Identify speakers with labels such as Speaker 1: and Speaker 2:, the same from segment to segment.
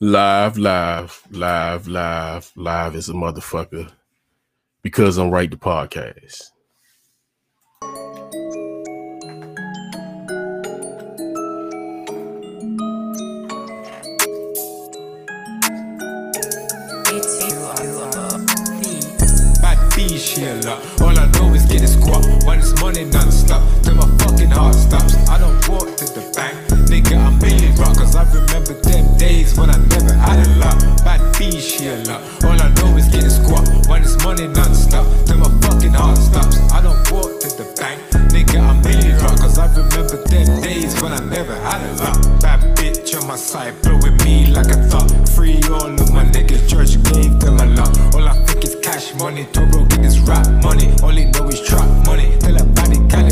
Speaker 1: Live, live, live, live, live is a motherfucker because I'm right the podcast.
Speaker 2: Bad B shit up. All I know is get a squat. When it's money non-stop, till my fucking heart stops. I don't walk to the bank, nigga. I'm million rock. Cause I remember them days when I never had a lot. Bad B shit up. All I know is get a squat. When it's money non-stop, till my fucking heart stops. I don't walk to the bank, nigga. I'm million rock. Cause I remember them days when I never had a lot. Bad bitch on my side, blowing me like a thought. Free all of my niggas, church gave them a lot. All I think is cash money, Toro get this rap money. Only know is trap money. Till a body. Having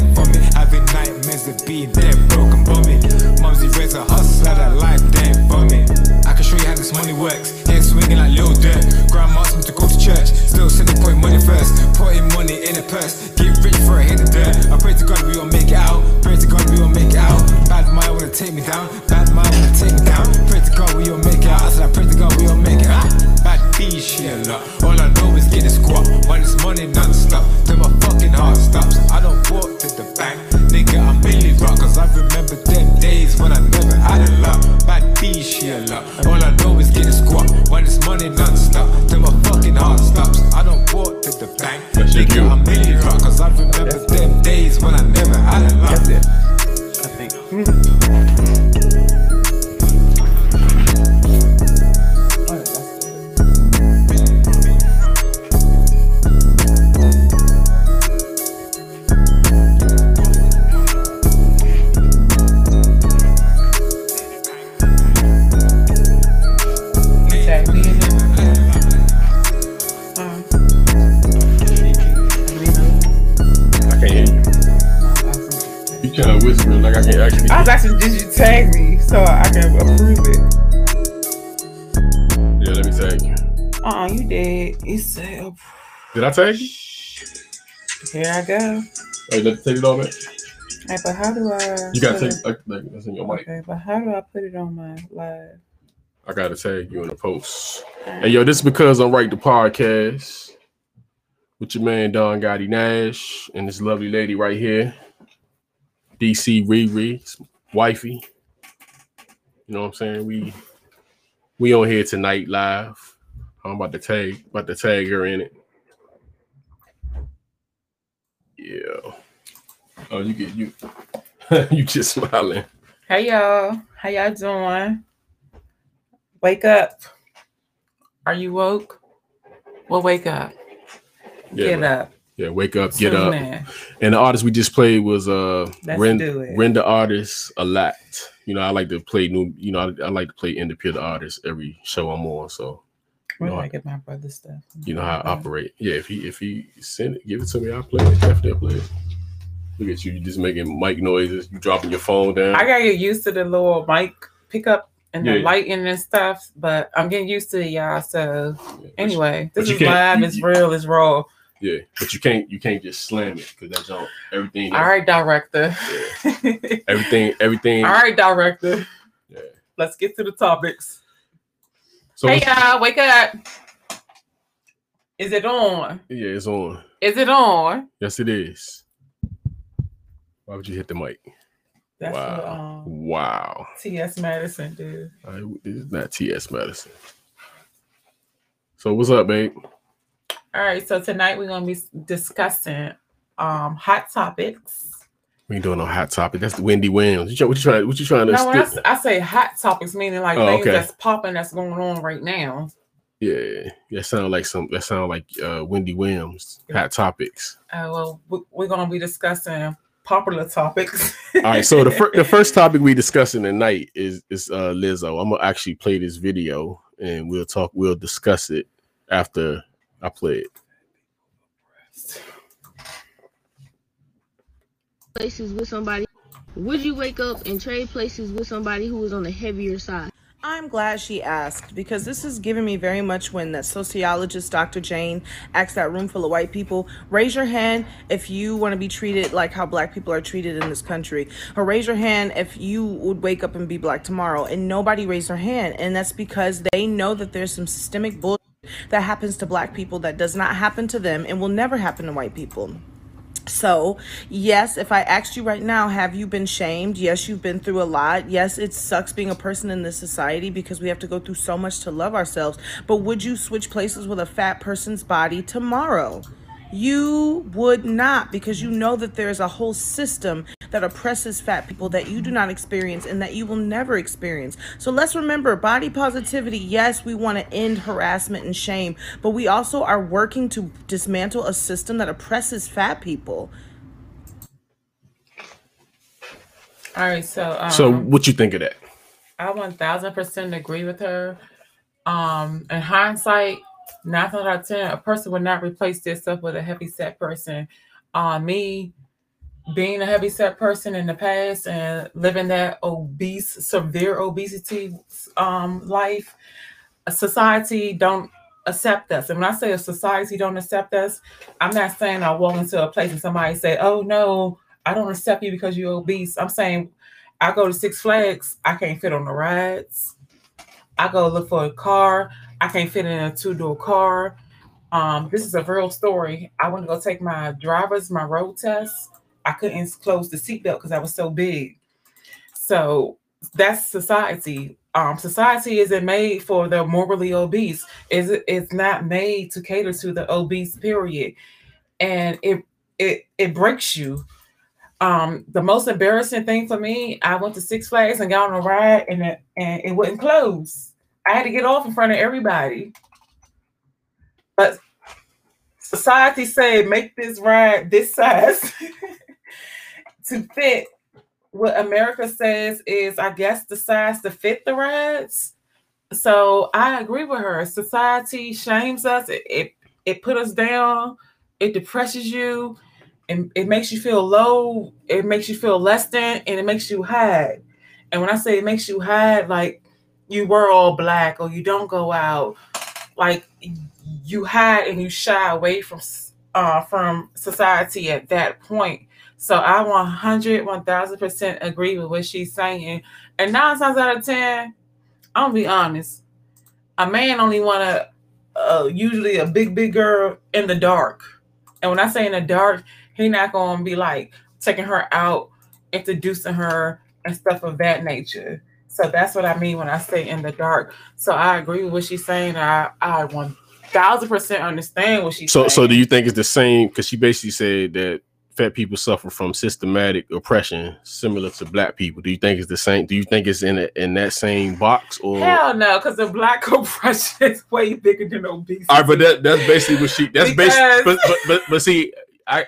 Speaker 2: of being dead, broken bummy. Mumsy raised a hustle, had a life for me. I can show you how this money works. Head swinging like Lil Dirt. Grandma asked me to go to church. Still sending putting money first. Putting money in a purse. Get rich for a hit of dirt. I pray to God we all make it out. Pray to God we all make it out. Bad mind wanna take me down. Bad mind wanna take me down. Pray to God we all make it out. I said I pray to God we all make it out. Bad B shit lot. All I know is get a squat. When it's money non-stop. Till my fucking heart stops. I don't walk to the bank. Nigga, I'm Billy Rock. Cause I remember them days when I never had a lot. Bad B shit lot. All I know is get a squat. When it's money non-stop. Till my fucking heart stops. I don't walk to the bank.
Speaker 1: That's your
Speaker 2: Nigga,
Speaker 1: cue.
Speaker 2: I'm Billy Rock. Cause I remember them days when I never had a lot.
Speaker 3: I think.
Speaker 1: can
Speaker 3: approve it?
Speaker 1: Yeah, let me tag you.
Speaker 3: Uh, uh you did. You said, oh,
Speaker 1: Did I tag you?
Speaker 3: here I go.
Speaker 1: Hey, let take it on man.
Speaker 3: Hey, but how do I?
Speaker 1: You gotta take like, like that's in your
Speaker 3: it-
Speaker 1: mic.
Speaker 3: Okay, but how do I put it on my live?
Speaker 1: I gotta tag you in the post. Hey yo, this is because I'm right the podcast with your man Don Gotti Nash and this lovely lady right here, DC Riri, wifey. You know what I'm saying? We we on here tonight live. I'm about to tag about to tag her in it. Yeah. Oh, you get you you just smiling.
Speaker 3: Hey y'all, how y'all doing? Wake up. Are you woke? Well, wake up.
Speaker 1: Yeah,
Speaker 3: Get up.
Speaker 1: Yeah, wake up, get up. And the artist we just played was uh
Speaker 3: Let's it.
Speaker 1: render artist a lot. You know, I like to play new. You know, I, I like to play independent artists every show I'm on. So
Speaker 3: Where
Speaker 1: No,
Speaker 3: did
Speaker 1: I-
Speaker 3: get my brother stuff?
Speaker 1: you know how I operate. Yeah, if he if he send it, give it to me, I'll play it. Definitely I'll play it. Look at you, you just making mic noises. You dropping your phone down.
Speaker 3: I gotta get used to the little mic pickup and the
Speaker 1: Yeah.
Speaker 3: lighting and stuff, but I'm getting used to it, y'all. So
Speaker 1: Yeah,
Speaker 3: anyway, this is live, it's real, it's raw.
Speaker 1: Yeah, but you can't you can't just slam it because that's all everything.
Speaker 3: All right, director.
Speaker 1: Everything everything.
Speaker 3: All right, director.
Speaker 1: Yeah.
Speaker 3: Let's get to the topics.
Speaker 1: So
Speaker 3: hey y'all, wake up. Is it on?
Speaker 1: yeah, it's on.
Speaker 3: Is it on?
Speaker 1: Yes, it is. Why would you hit the mic?
Speaker 3: That's what
Speaker 1: wow.
Speaker 3: um,
Speaker 1: wow.
Speaker 3: T.S. Madison did.
Speaker 1: I, this is not TS Madison. So what's up, babe?
Speaker 3: All right, so tonight we're gonna be discussing um hot topics.
Speaker 1: We ain't doing no hot topic. That's Wendy Williams. You what you trying? What you trying to?
Speaker 3: No, I,
Speaker 1: stick-
Speaker 3: say hot topics, meaning like
Speaker 1: Oh,
Speaker 3: things
Speaker 1: okay.
Speaker 3: that's popping that's going on right now.
Speaker 1: yeah, that sound like some. That sound like uh, Wendy Williams. Hot topics.
Speaker 3: Uh, well, we- we're gonna be discussing popular topics.
Speaker 1: All right. So the fir- the first topic we discussing tonight is is uh, Lizzo. I'm gonna actually play this video and we'll talk. We'll discuss it after I play it.
Speaker 4: places with somebody? Would you wake up and trade places with somebody who is on the heavier side? I'm glad she asked because this is giving me very much when that sociologist Dr. Jane asked that room full of white people, raise your hand if you want to be treated like how black people are treated in this country. Or raise your hand if you would wake up and be black tomorrow. And nobody raised their hand. And that's because they know that there's some systemic bullshit that happens to black people that does not happen to them and will never happen to white people. So, yes, if I asked you right now, have you been shamed? Yes, you've been through a lot. Yes, it sucks being a person in this society because we have to go through so much to love ourselves. But would you switch places with a fat person's body tomorrow? You would not because you know that there's a whole system that oppresses fat people that you do not experience and that you will never experience. So let's remember body positivity. Yes, we want to end harassment and shame, but we also are working to dismantle a system that oppresses fat people.
Speaker 3: All right, so um,
Speaker 1: So what you think of that?
Speaker 3: I one thousand percent agree with her. Um, in hindsight, nine out of ten, a person would not replace themselves with a heavy set person. Uh, me being a heavy set person in the past and living that obese, severe obesity um, life, a society don't accept us. And when I say a society don't accept us, I'm not saying I walk into a place and somebody say, "Oh no, I don't accept you because you're obese." I'm saying I go to Six Flags, I can't fit on the rides. I go look for a car, I can't fit in a two door car. Um, this is a real story. I want to go take my driver's my road test. I couldn't close the seatbelt because I was so big. So that's society. Um, society isn't made for the morally obese. Is it's not made to cater to the obese period, and it it it breaks you. Um, the most embarrassing thing for me, I went to Six Flags and got on a ride, and it and it wouldn't close. I had to get off in front of everybody. But society said make this ride this size to fit what America says is, I guess, the size to fit the rides. So I agree with her. Society shames us. It it, it put us down. It depresses you, and it makes you feel low. It makes you feel less than, and it makes you hide. And when I say it makes you hide, like you were all black or you don't go out, like you hide and you shy away from uh, from society at that point. So I 100, 1000% agree with what she's saying. And nine times out of 10, I'm gonna be honest, a man only want to uh, usually a big, big girl in the dark. And when I say in the dark, he not gonna be like taking her out, introducing her and stuff of that nature. So that's what I mean when I say in the dark. So I agree with what she's saying. I I one thousand percent understand what she's
Speaker 1: So
Speaker 3: saying.
Speaker 1: so do you think it's the same? Because she basically said that fat people suffer from systematic oppression similar to black people. Do you think it's the same? Do you think it's in a, in that same box or?
Speaker 3: Hell no, because the black oppression is way bigger than obesity.
Speaker 1: All right, but that that's basically what she. That's
Speaker 3: Because-
Speaker 1: basically. But, but but but see, I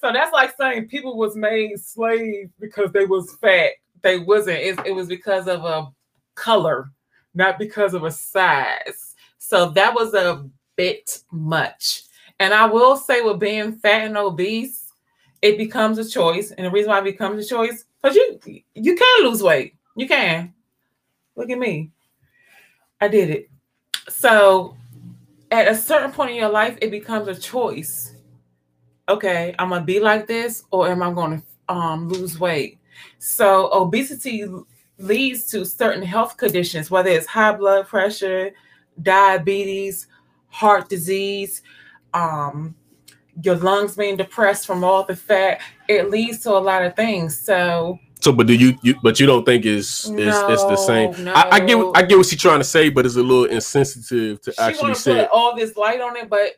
Speaker 3: So that's like saying people was made slaves because they was fat. They wasn't. It, it was because of a color, not because of a size. So that was a bit much. And I will say, with being fat and obese, it becomes a choice. And the reason why it becomes a choice, because you you can lose weight. You can. Look at me. I did it. So at a certain point in your life, it becomes a choice okay, I'm gonna be like this, or am I gonna um, lose weight? So obesity leads to certain health conditions, whether it's high blood pressure, diabetes, heart disease, um, your lungs being depressed from all the fat. It leads to a lot of things. So
Speaker 1: so but do you you but you don't think it's it's, it's the same?
Speaker 3: No,
Speaker 1: I, I get what,
Speaker 3: no.
Speaker 1: I get what she's trying to say, but it's a little insensitive to
Speaker 3: she
Speaker 1: actually say.
Speaker 3: put all this light on it, but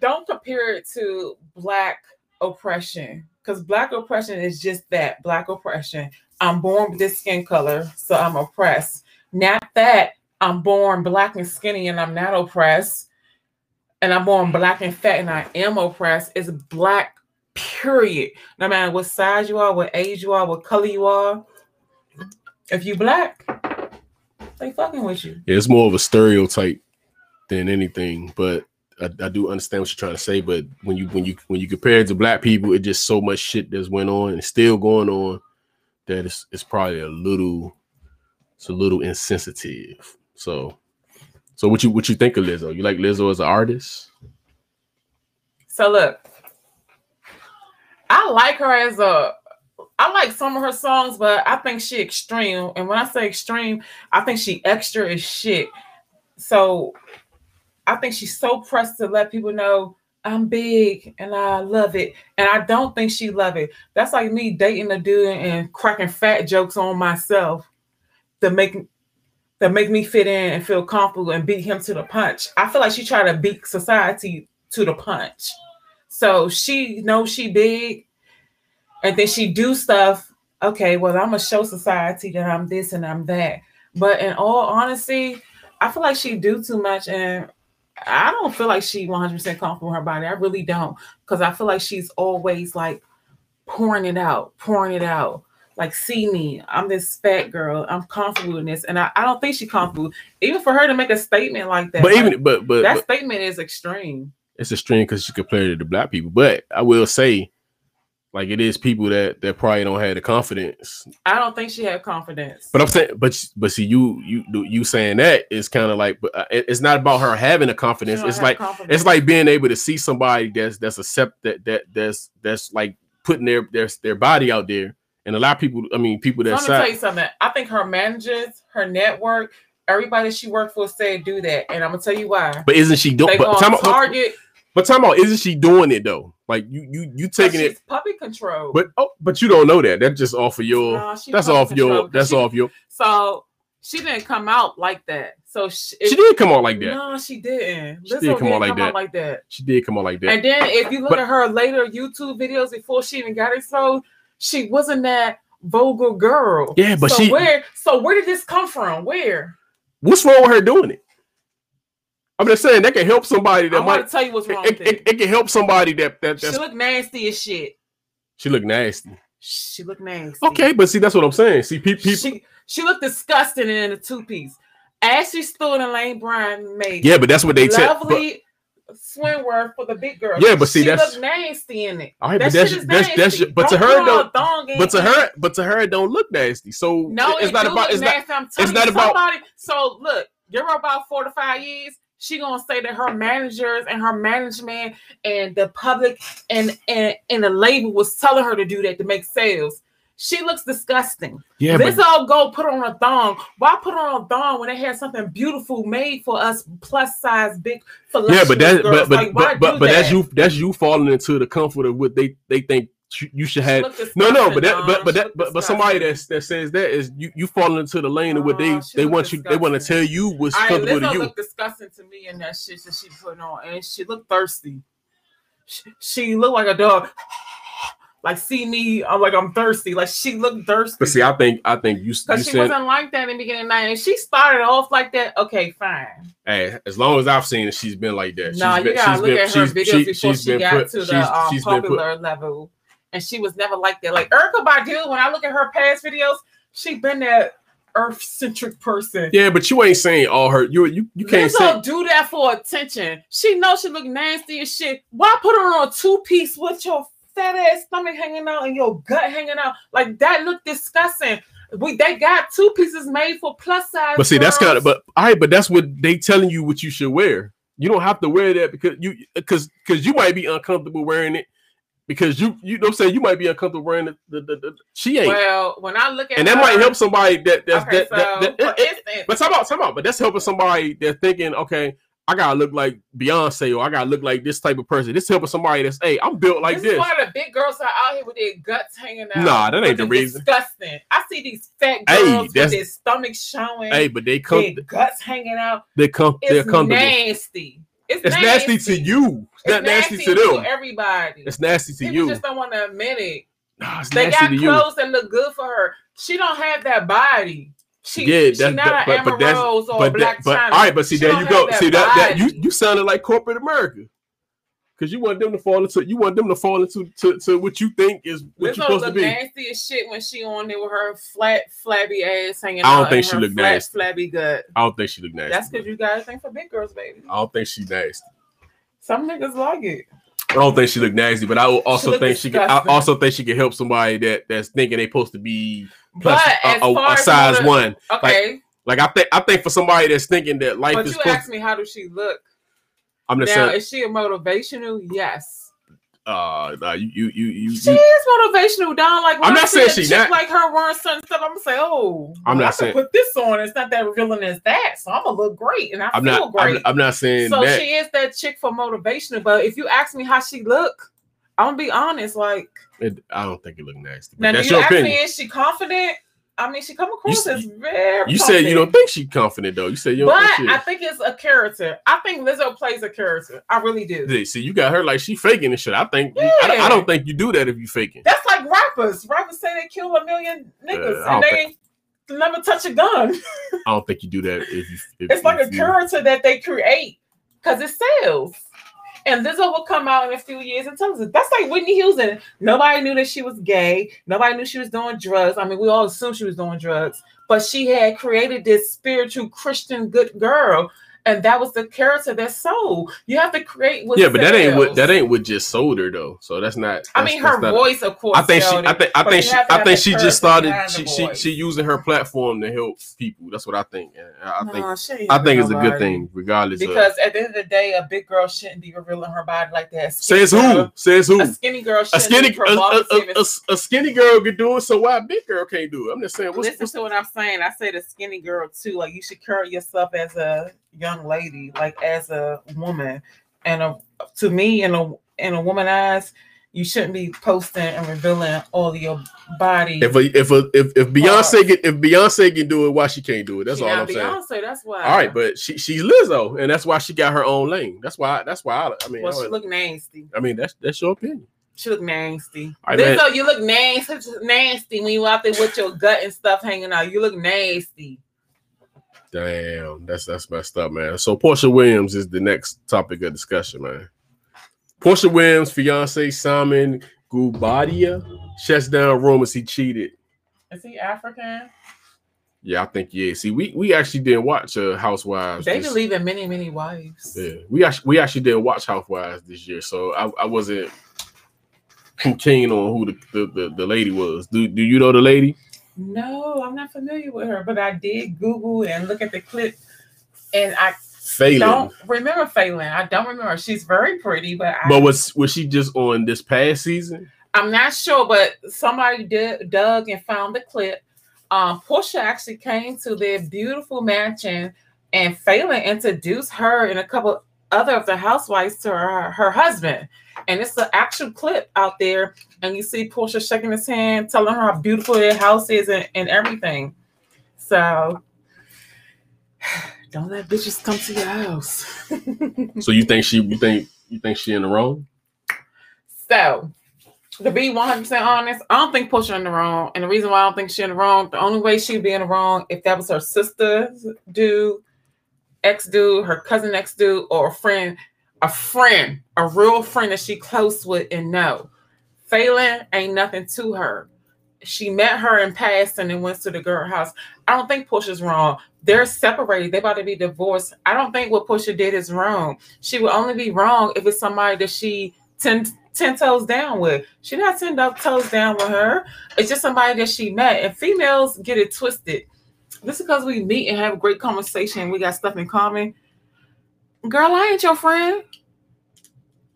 Speaker 3: don't compare it to black oppression because black oppression is just that black oppression. I'm born with this skin color, so I'm oppressed. Not that I'm born black and skinny and I'm not oppressed, and I'm born black and fat and I am oppressed. It's black, period. No matter what size you are, what age you are, what color you are. If you black, they fucking with you.
Speaker 1: Yeah, it's more of a stereotype than anything, but I, I do understand what you're trying to say. But when you when you when you compare it to black people, it just so much shit that's went on and still going on that it's it's probably a little it's a little insensitive. So, so what you what you think of Lizzo? You like Lizzo as an artist?
Speaker 3: So look, I like her as a. I like some of her songs, but I think she extreme. And when I say extreme, I think she extra as shit. So I think she's so pressed to let people know I'm big and I love it. And I don't think she love it. That's like me dating a dude and cracking fat jokes on myself to make that make me fit in and feel comfortable and beat him to the punch. I feel like she tried to beat society to the punch. So she knows she big, and then she do stuff. Okay, well, I'm gonna show society that I'm this and I'm that. But in all honesty, I feel like she do too much, and I don't feel like she 100% comfortable with her body. I really don't, because I feel like she's always like pouring it out, pouring it out. Like, see me, I'm this fat girl. I'm comfortable in this, and I, I don't think she's comfortable. Even for her to make a statement like that,
Speaker 1: But
Speaker 3: like,
Speaker 1: even but but,
Speaker 3: that
Speaker 1: but
Speaker 3: statement is extreme.
Speaker 1: it's strain because she compared it to black people. But I will say, like it is people that that probably don't have the confidence.
Speaker 3: I don't think she had confidence.
Speaker 1: But I'm saying, but but see, you you you saying that is kind of like, but uh, it's not about her having the confidence. It's like
Speaker 3: confidence.
Speaker 1: it's like being able to see somebody that's that's accept that that that's that's like putting their their their body out there. And a lot of people, I mean, people that
Speaker 3: I'm gonna tell you something. I think her managers, her network, everybody she worked for said do that, and I'm gonna tell you why.
Speaker 1: but isn't she doing? But time out,
Speaker 3: Target.
Speaker 1: but time out, isn't she doing it though? Like you you you taking it,
Speaker 3: puppy control.
Speaker 1: but oh, but you don't know that. That's just off of your.
Speaker 3: She
Speaker 1: that's off your. That's
Speaker 3: she-
Speaker 1: off your.
Speaker 3: so she didn't come out like that. So she,
Speaker 1: She did come out like that.
Speaker 3: No, she didn't.
Speaker 1: She
Speaker 3: Lizzo
Speaker 1: did come out like that.
Speaker 3: like that.
Speaker 1: She did come out like that.
Speaker 3: And then if you look
Speaker 1: But-
Speaker 3: at her later YouTube videos before she even got exposed, she wasn't that vulgar girl.
Speaker 1: Yeah, but
Speaker 3: so
Speaker 1: she-
Speaker 3: where so where did this come from? Where?
Speaker 1: What's wrong with her doing it? I'm just saying that can help somebody that
Speaker 3: I
Speaker 1: might.
Speaker 3: tell you what's wrong
Speaker 1: It,
Speaker 3: with it.
Speaker 1: it, can help somebody that that
Speaker 3: She
Speaker 1: that's,
Speaker 3: look nasty as shit.
Speaker 1: she look nasty.
Speaker 3: She look nasty.
Speaker 1: Okay, but see that's what I'm saying. See, pe- people.
Speaker 3: She she looked disgusting in a two piece. Ashley Stewart and Lane Bryant made
Speaker 1: yeah, but that's what they tell. but-
Speaker 3: swimwear for the big girls.
Speaker 1: Yeah, but see,
Speaker 3: she
Speaker 1: that's-
Speaker 3: look nasty in it.
Speaker 1: All right,
Speaker 3: that
Speaker 1: but that's that's that's
Speaker 3: nasty.
Speaker 1: but to
Speaker 3: Don't
Speaker 1: her don't.
Speaker 3: a thong
Speaker 1: But to her, but to her, it don't look nasty. So
Speaker 3: No,
Speaker 1: it's
Speaker 3: it
Speaker 1: not about. It's
Speaker 3: nasty. I'm
Speaker 1: it's not about-
Speaker 3: somebody. So look, her about four to five years. She gonna say that her managers and her management and the public and and and the label was telling her to do that to make sales. She looks disgusting.
Speaker 1: Yeah,
Speaker 3: Let's
Speaker 1: but
Speaker 3: all go put on a thong. Why put on a thong when they had something beautiful made for us plus size big
Speaker 1: yeah, but that,
Speaker 3: girls?
Speaker 1: but but
Speaker 3: Like, why
Speaker 1: but but,
Speaker 3: do
Speaker 1: that's
Speaker 3: that?
Speaker 1: you. That's you falling into the comfort of what they they think you- should have. No, no, but that, but but that, but, but somebody
Speaker 3: disgusting.
Speaker 1: that that says that is you you falling into the lane of what they
Speaker 3: oh, she
Speaker 1: they want you they want to tell you what's
Speaker 3: right,
Speaker 1: comfortable to
Speaker 3: Lizzo
Speaker 1: you.
Speaker 3: looked disgusting to me in that shit that she put on, and she looked thirsty. She, she looked like a dog. Like see me, I'm like I'm thirsty. Like she looked thirsty.
Speaker 1: But see, I think I think you
Speaker 3: because she
Speaker 1: said
Speaker 3: wasn't like that in the beginning. And she started off like that. Okay, fine.
Speaker 1: hey, as long as I've seen it, she's been like that.
Speaker 3: No,
Speaker 1: She's
Speaker 3: you
Speaker 1: been-
Speaker 3: gotta look
Speaker 1: been-
Speaker 3: at her videos
Speaker 1: she-
Speaker 3: before
Speaker 1: she's
Speaker 3: she
Speaker 1: been
Speaker 3: got
Speaker 1: put-
Speaker 3: to the
Speaker 1: she's-
Speaker 3: um,
Speaker 1: she's been put-
Speaker 3: popular level, and she was never like that. Like Erykah Badu, when I look at her past videos, she been that earth centric person.
Speaker 1: Yeah, but you ain't saying all her. You you you can't say.
Speaker 3: Do that for attention. She knows she look nasty as shit. Why put her on a two piece with your fat ass stomach hanging out and your gut hanging out? Like that look disgusting. We they got two pieces made for plus size.
Speaker 1: But see, that's
Speaker 3: girls.
Speaker 1: kind of. But all right, but that's what they telling you what you should wear. You don't have to wear that because you because because you might be uncomfortable wearing it because you you know I'm saying you might be uncomfortable wearing it. The, the, the, she ain't,
Speaker 3: well, when I look at
Speaker 1: and that
Speaker 3: her,
Speaker 1: might help somebody that that's
Speaker 3: Okay,
Speaker 1: that, that,
Speaker 3: so,
Speaker 1: that-
Speaker 3: for
Speaker 1: it- it- But time out, time out. But that's helping somebody that's thinking, okay, I gotta look like Beyonce or I gotta look like this type of person. This helping somebody that's, hey, I'm built like
Speaker 3: this,
Speaker 1: this.
Speaker 3: is why the big girls are out here with their guts hanging out.
Speaker 1: Nah, that ain't the reason.
Speaker 3: Disgusting. I see these fat
Speaker 1: Hey,
Speaker 3: girls with their stomachs showing,
Speaker 1: Hey, but they come,
Speaker 3: their guts hanging out.
Speaker 1: they come, they're
Speaker 3: It's
Speaker 1: comfortable.
Speaker 3: nasty. It's,
Speaker 1: It's nasty to you. It's
Speaker 3: It's
Speaker 1: not nasty, to them.
Speaker 3: everybody.
Speaker 1: It's nasty to
Speaker 3: People
Speaker 1: you.
Speaker 3: just don't want to admit it.
Speaker 1: Nah, it's
Speaker 3: They
Speaker 1: nasty
Speaker 3: got
Speaker 1: to you.
Speaker 3: clothes that look good for her. She don't have that body. She,
Speaker 1: Yeah,
Speaker 3: she
Speaker 1: that's
Speaker 3: not
Speaker 1: that,
Speaker 3: an
Speaker 1: but, but that's
Speaker 3: Rose or
Speaker 1: but
Speaker 3: Black
Speaker 1: that, but
Speaker 3: China.
Speaker 1: all right, but see
Speaker 3: She
Speaker 1: there you go. See that that you you sounded like corporate America. Cause you want them to fall into you want them to fall into to, to what you think is what you're supposed to be.
Speaker 3: nasty as shit when she on there with her flat, flabby ass hanging
Speaker 1: I don't think she
Speaker 3: her
Speaker 1: look
Speaker 3: flat,
Speaker 1: nasty.
Speaker 3: flabby gut.
Speaker 1: I don't think she look nasty.
Speaker 3: That's because you guys think for big girls, baby.
Speaker 1: I don't think she nasty.
Speaker 3: Some niggas like it.
Speaker 1: I don't think she look nasty, but I also
Speaker 3: look
Speaker 1: think she can. I also think she can help somebody that that's thinking they supposed to be plus
Speaker 3: But
Speaker 1: a, a- a size
Speaker 3: motiv-
Speaker 1: one.
Speaker 3: Okay,
Speaker 1: Like I think I think for somebody that's thinking that life
Speaker 3: but
Speaker 1: is
Speaker 3: you
Speaker 1: supposed,
Speaker 3: asked me how does she look?
Speaker 1: I'm just
Speaker 3: Now,
Speaker 1: saying.
Speaker 3: is she a motivational? Yes.
Speaker 1: Uh, nah, you you you you.
Speaker 3: She is motivational, Don. Like,
Speaker 1: I'm not saying she not.
Speaker 3: like her wearing certain stuff. I'm gonna say, oh,
Speaker 1: I'm not
Speaker 3: I
Speaker 1: saying-
Speaker 3: put this on. It's not that revealing as that, so I'm gonna look great and I
Speaker 1: I'm
Speaker 3: feel
Speaker 1: not.
Speaker 3: great.
Speaker 1: I'm, I'm not saying
Speaker 3: so
Speaker 1: that.
Speaker 3: she is that chick for motivational. But if you ask me how she look, I'm gonna be honest. Like
Speaker 1: It, I don't think it look nasty. But
Speaker 3: now, do
Speaker 1: that's
Speaker 3: you
Speaker 1: your
Speaker 3: ask
Speaker 1: opinion.
Speaker 3: me is she confident? I mean, she come across
Speaker 1: You-
Speaker 3: as very.
Speaker 1: You said you don't think she confident though. You said you don't
Speaker 3: But
Speaker 1: think
Speaker 3: I think it's a character. I think Lizzo plays a character. I really do.
Speaker 1: See, you got her like she faking and shit. I think I,
Speaker 3: Yeah.
Speaker 1: I don't think you do that if you faking.
Speaker 3: That's like rappers. Rappers say they kill a million uh, niggas
Speaker 1: I
Speaker 3: and they never touch a gun.
Speaker 1: I don't think you do that if you. If,
Speaker 3: It's like
Speaker 1: if
Speaker 3: a
Speaker 1: you-
Speaker 3: character that they create because it sells. And Lizzo will come out in a few years and tell us that's like Whitney Houston. Nobody knew that she was gay. Nobody knew she was doing drugs. I mean, we all assumed she was doing drugs, but she had created this spiritual Christian good girl, and that was the character that sold. You have to create what
Speaker 1: Yeah, but that ain't what that ain't what just sold her though. So that's not.
Speaker 3: I mean, her
Speaker 1: not-
Speaker 3: voice, of course.
Speaker 1: I think she. I think. I think she. I think she just started. She she she using her platform to help people. That's what I think. And I think.
Speaker 3: Ain't
Speaker 1: I think it's a good thing, regardless.
Speaker 3: Because
Speaker 1: of,
Speaker 3: at the end of the day, a big girl shouldn't be revealing her body like that.
Speaker 1: says
Speaker 3: Skinny
Speaker 1: who?
Speaker 3: girl-
Speaker 1: Says who?
Speaker 3: A skinny girl
Speaker 1: A skinny,
Speaker 3: be
Speaker 1: a, a, a, a, a skinny girl could do it, so why a big girl can't do it? I'm just saying. What's,
Speaker 3: Listen
Speaker 1: what's
Speaker 3: to what I'm saying. I say the skinny girl too. Like you should carry yourself as a young lady, like as a woman. And a, to me, in a in a woman eyes, you shouldn't be posting and revealing all your body.
Speaker 1: if a, if a, if if Beyonce can if Beyonce can do it, why she can't do it? That's all I'm saying.
Speaker 3: Beyonce, that's why.
Speaker 1: All right, but she she's Lizzo, and that's why she got her own lane. That's why. That's why. I, I mean,
Speaker 3: well,
Speaker 1: I,
Speaker 3: she look nasty.
Speaker 1: I mean, that's that's your opinion.
Speaker 3: She look nasty.
Speaker 1: Right, man.
Speaker 3: Lizzo, you look nasty, nasty when you out there with your gut and stuff hanging out. You look nasty.
Speaker 1: Damn, that's that's messed up, man. So Porsha Williams is the next topic of discussion, man. Porsha Williams' fiance Simon Guobadia shuts down rumors he cheated.
Speaker 3: Is he African?
Speaker 1: Yeah, I think yeah. See, we we actually didn't watch uh, Housewives.
Speaker 3: They
Speaker 1: this-
Speaker 3: believe in many, many wives.
Speaker 1: Yeah, we actually we actually didn't watch Housewives this year, so I, I wasn't keen on who the, the, the, the lady was. Do do you know the lady?
Speaker 3: No, I'm not familiar with her, but I did Google and look at the clip, and I
Speaker 1: Falynn.
Speaker 3: don't remember Falynn. I don't remember. She's very pretty, but I,
Speaker 1: But was was she just on this past season?
Speaker 3: I'm not sure. But somebody did, dug and found the clip. Um, Porsha actually came to their beautiful mansion, and Falynn introduced her and a couple other of the housewives to her, her husband. And it's an actual clip out there, and you see Porsha shaking his hand, telling her how beautiful their house is and, and everything. So don't let bitches come to your house.
Speaker 1: So you think she you think you think she in the wrong?
Speaker 3: So, to be 100% honest, I don't think Porsha in the wrong. And the reason why I don't think she in the wrong, the only way she'd be in the wrong if that was her sister's dude, ex dude, her cousin ex dude, or a friend, a friend, a real friend that she close with and know. Falynn ain't nothing to her. She met her in passing and went to the girl house. I don't think Porsha's wrong. They're separated. They about to be divorced. I don't think what Porsha did is wrong. She would only be wrong if it's somebody that she ten, toes down with. She not 10 do- toes down with her. It's just somebody that she met. And females get it twisted. This is because we meet and have a great conversation. We got stuff in common. Girl, I ain't your friend.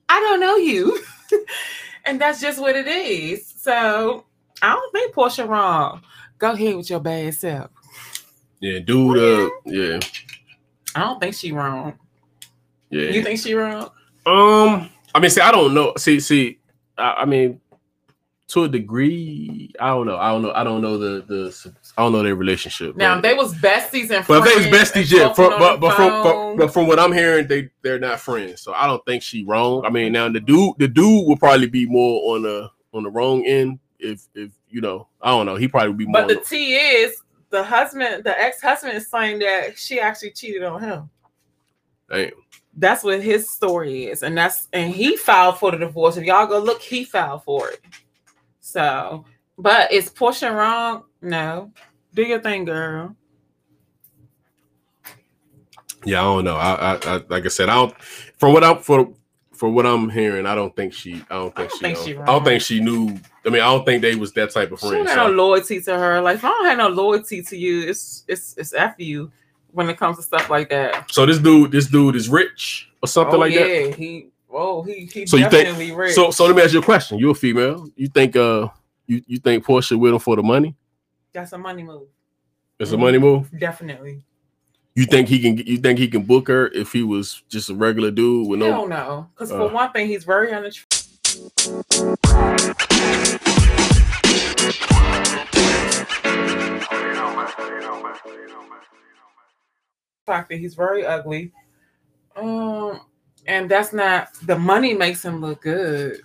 Speaker 3: I don't know you. and that's just what it is. So I don't think Porsha wrong. Go ahead with your bad self.
Speaker 1: Yeah, dude. Uh, yeah,
Speaker 3: I don't think she wrong.
Speaker 1: yeah.
Speaker 3: You think she wrong?
Speaker 1: Um, I mean, see, I don't know. See, see, I, I mean, to a degree, I don't know. I don't know. I don't know the the. I don't know their relationship.
Speaker 3: Now
Speaker 1: but-
Speaker 3: they was besties and friends.
Speaker 1: they was besties, yeah. From, but but from,
Speaker 3: phone.
Speaker 1: but, from what I'm hearing, they they're not friends. So I don't think she wrong. I mean, now the dude the dude will probably be more on the on the wrong end. If if you know, I don't know. He probably would be more.
Speaker 3: But the
Speaker 1: on
Speaker 3: T is the husband, the ex-husband is saying that she actually cheated on him.
Speaker 1: the, damn.
Speaker 3: That's what his story is, and that's and he filed for the divorce. If y'all go look, he filed for it. So, but is Porsha wrong? No. Do your thing, girl.
Speaker 1: Yeah, I don't know. I, I, I like I said, I don't. From what I'm for for what I'm hearing, I don't think she. I don't think
Speaker 3: don't
Speaker 1: she.
Speaker 3: think she
Speaker 1: I don't think she knew. I mean, I don't think they was that type of friend.
Speaker 3: don't have
Speaker 1: so-
Speaker 3: no loyalty to her. Like if I don't have no loyalty to you, it's it's it's after you when it comes to stuff like that.
Speaker 1: So this dude, this dude is rich or something
Speaker 3: oh
Speaker 1: like
Speaker 3: yeah,
Speaker 1: that.
Speaker 3: Yeah, he oh he he
Speaker 1: So you think-
Speaker 3: definitely rich.
Speaker 1: So, so let me ask you a question. You're a female? You think uh you you think Porsha with him for the money?
Speaker 3: that's a money move,
Speaker 1: It's a
Speaker 3: Mhm.
Speaker 1: money move.
Speaker 3: definitely.
Speaker 1: You think he can? You think he can book her if he was just a regular dude with no?
Speaker 3: Hell no, because
Speaker 1: Uh.
Speaker 3: for one thing, he's very unattractive. attractive. He's very ugly. Um, and that's not the money makes him look good.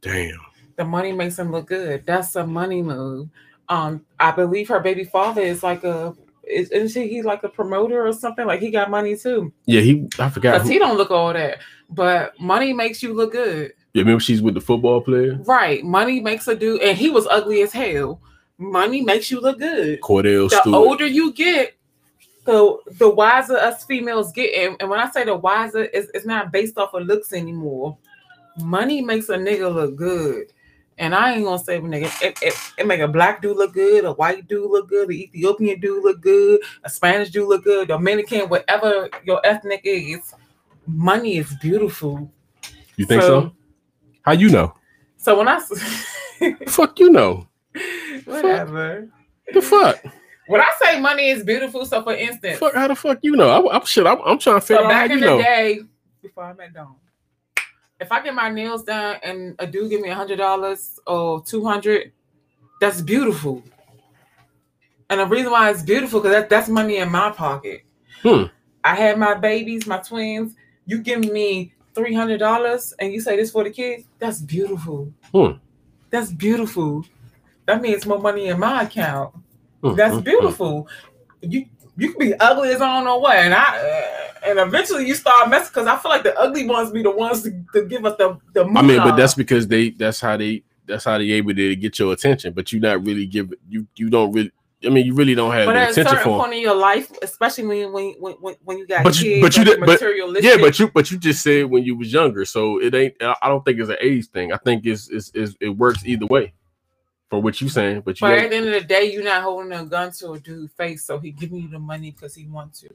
Speaker 1: Damn.
Speaker 3: The money makes him look good. That's a money move. Um, I believe her baby father is like a is, isn't he he's like a promoter or something? Like he got money too.
Speaker 1: Yeah, he. I forgot.
Speaker 3: Because he don't look all that. But money makes you look good.
Speaker 1: yeah, remember she's with the football player
Speaker 3: Right. Money makes a dude and he was ugly as hell. Money makes you look good.
Speaker 1: Kordell
Speaker 3: the
Speaker 1: Stewart.
Speaker 3: older you get, the the wiser us females get. And, and when I say the wiser, it's, it's not based off of looks anymore. Money makes a nigga look good. And I ain't gonna say a nigga, it, it, it make a black dude look good, a white dude look good, the Ethiopian dude look good, a Spanish dude look good, Dominican, whatever your ethnic is. Money is beautiful.
Speaker 1: you think so? How you know?
Speaker 3: So when I
Speaker 1: Fuck you know.
Speaker 3: whatever.
Speaker 1: The fuck?
Speaker 3: When I say money is beautiful, so for instance,
Speaker 1: Fuck. How the fuck you know? I, I'm shit. I'm, I'm trying to figure
Speaker 3: So
Speaker 1: out how
Speaker 3: back
Speaker 1: you
Speaker 3: in the
Speaker 1: know.
Speaker 3: day, before I met Dawn, if I get my nails done and a dude give me a hundred dollars or two hundred, that's beautiful. And the reason why it's beautiful because that, that's money in my pocket.
Speaker 1: Hmm.
Speaker 3: I had my babies, my twins. You give me three hundred dollars and you say this for the kids. That's beautiful.
Speaker 1: Hmm.
Speaker 3: That's beautiful. That means more money in my account.
Speaker 1: Mm,
Speaker 3: That's
Speaker 1: mm, mm.
Speaker 3: beautiful. You you can be ugly as I don't know what, and I uh, and eventually you start messing because I feel like the ugly ones be the ones to, to give us the the.
Speaker 1: I mean, but that's because they. That's how they. That's how they able to get your attention. But you not really give. You you don't really. I mean, you really don't have
Speaker 3: But at a certain
Speaker 1: for.
Speaker 3: point in your life, especially when when when when, when you got
Speaker 1: But you-
Speaker 3: kids,
Speaker 1: but you but- Yeah, but you but you just said when you was younger, so it ain't. I I don't think it's an age thing. I think it's it's, it's it works either way. From what you saying, but you.
Speaker 3: But at the end of the day, you're not holding a gun to a dude's face, so he giving you the money because he wants to.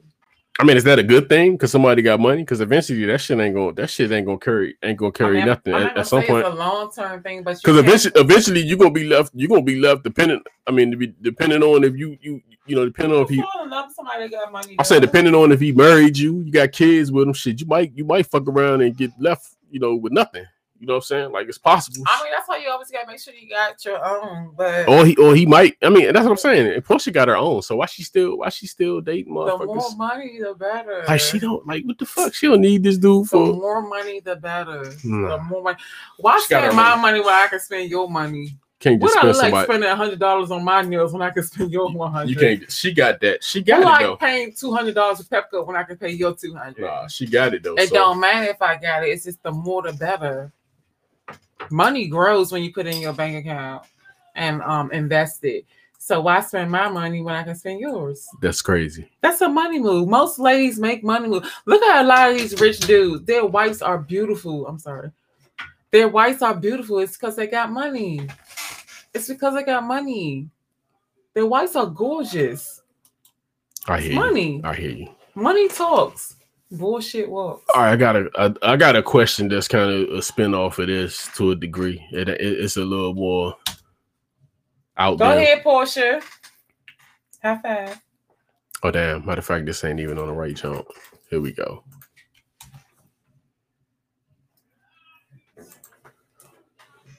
Speaker 1: I mean, is that a good thing? Because somebody got money? Because eventually that shit ain't gonna That shit ain't gonna carry. Ain't gonna carry
Speaker 3: I mean,
Speaker 1: nothing at, at some point.
Speaker 3: it's a long term thing, but
Speaker 1: Because eventually, eventually you're gonna be left. You're gonna be left dependent. I mean, to be depending on if you you you know depending on if he.
Speaker 3: somebody got money.
Speaker 1: I said depending on if he married you, you got kids with him. Shit, you might you might fuck around and get left. You know, with nothing. You know what I'm saying? Like it's possible.
Speaker 3: I mean, that's why you always gotta make sure you got your own. But
Speaker 1: or he or he might. I mean, that's what I'm saying. And plus, she got her own. So why she still why she still dating
Speaker 3: the more money, the better.
Speaker 1: Like she don't like what the fuck? She don't need this dude
Speaker 3: The
Speaker 1: for.
Speaker 3: more money, the better.
Speaker 1: Nah.
Speaker 3: The more money. Why
Speaker 1: She
Speaker 3: spend my
Speaker 1: money.
Speaker 3: money when I can spend your money?
Speaker 1: Can't just
Speaker 3: What I
Speaker 1: spend
Speaker 3: look like
Speaker 1: somebody.
Speaker 3: spending hundred dollars on my nails when I can spend your one hundred?
Speaker 1: You can't. She got that. She got it
Speaker 3: like
Speaker 1: though.
Speaker 3: paying two hundred dollars for Pepco when I can pay your two hundred?
Speaker 1: Nah, she got it though.
Speaker 3: It
Speaker 1: so-
Speaker 3: don't matter if I got it. It's just the more the better. Money grows when you put it in your bank account and um invest it. So why spend my money when I can spend yours?
Speaker 1: That's crazy.
Speaker 3: That's a money move. Most ladies make money move. Look at a lot of these rich dudes. Their wives are beautiful. I'm sorry. Their wives are beautiful. It's because they got money. It's because they got money. Their wives are gorgeous.
Speaker 1: I hear
Speaker 3: Money.
Speaker 1: you. I hear you.
Speaker 3: Money talks. Bullshit walks.
Speaker 1: All right, I got a I, I got a question that's kind of a spin off of this to a degree. It, it- it's a little more out
Speaker 3: Go
Speaker 1: there.
Speaker 3: ahead, Portia. High five.
Speaker 1: Oh damn! Matter of fact, this ain't even on the right jump. Here we go.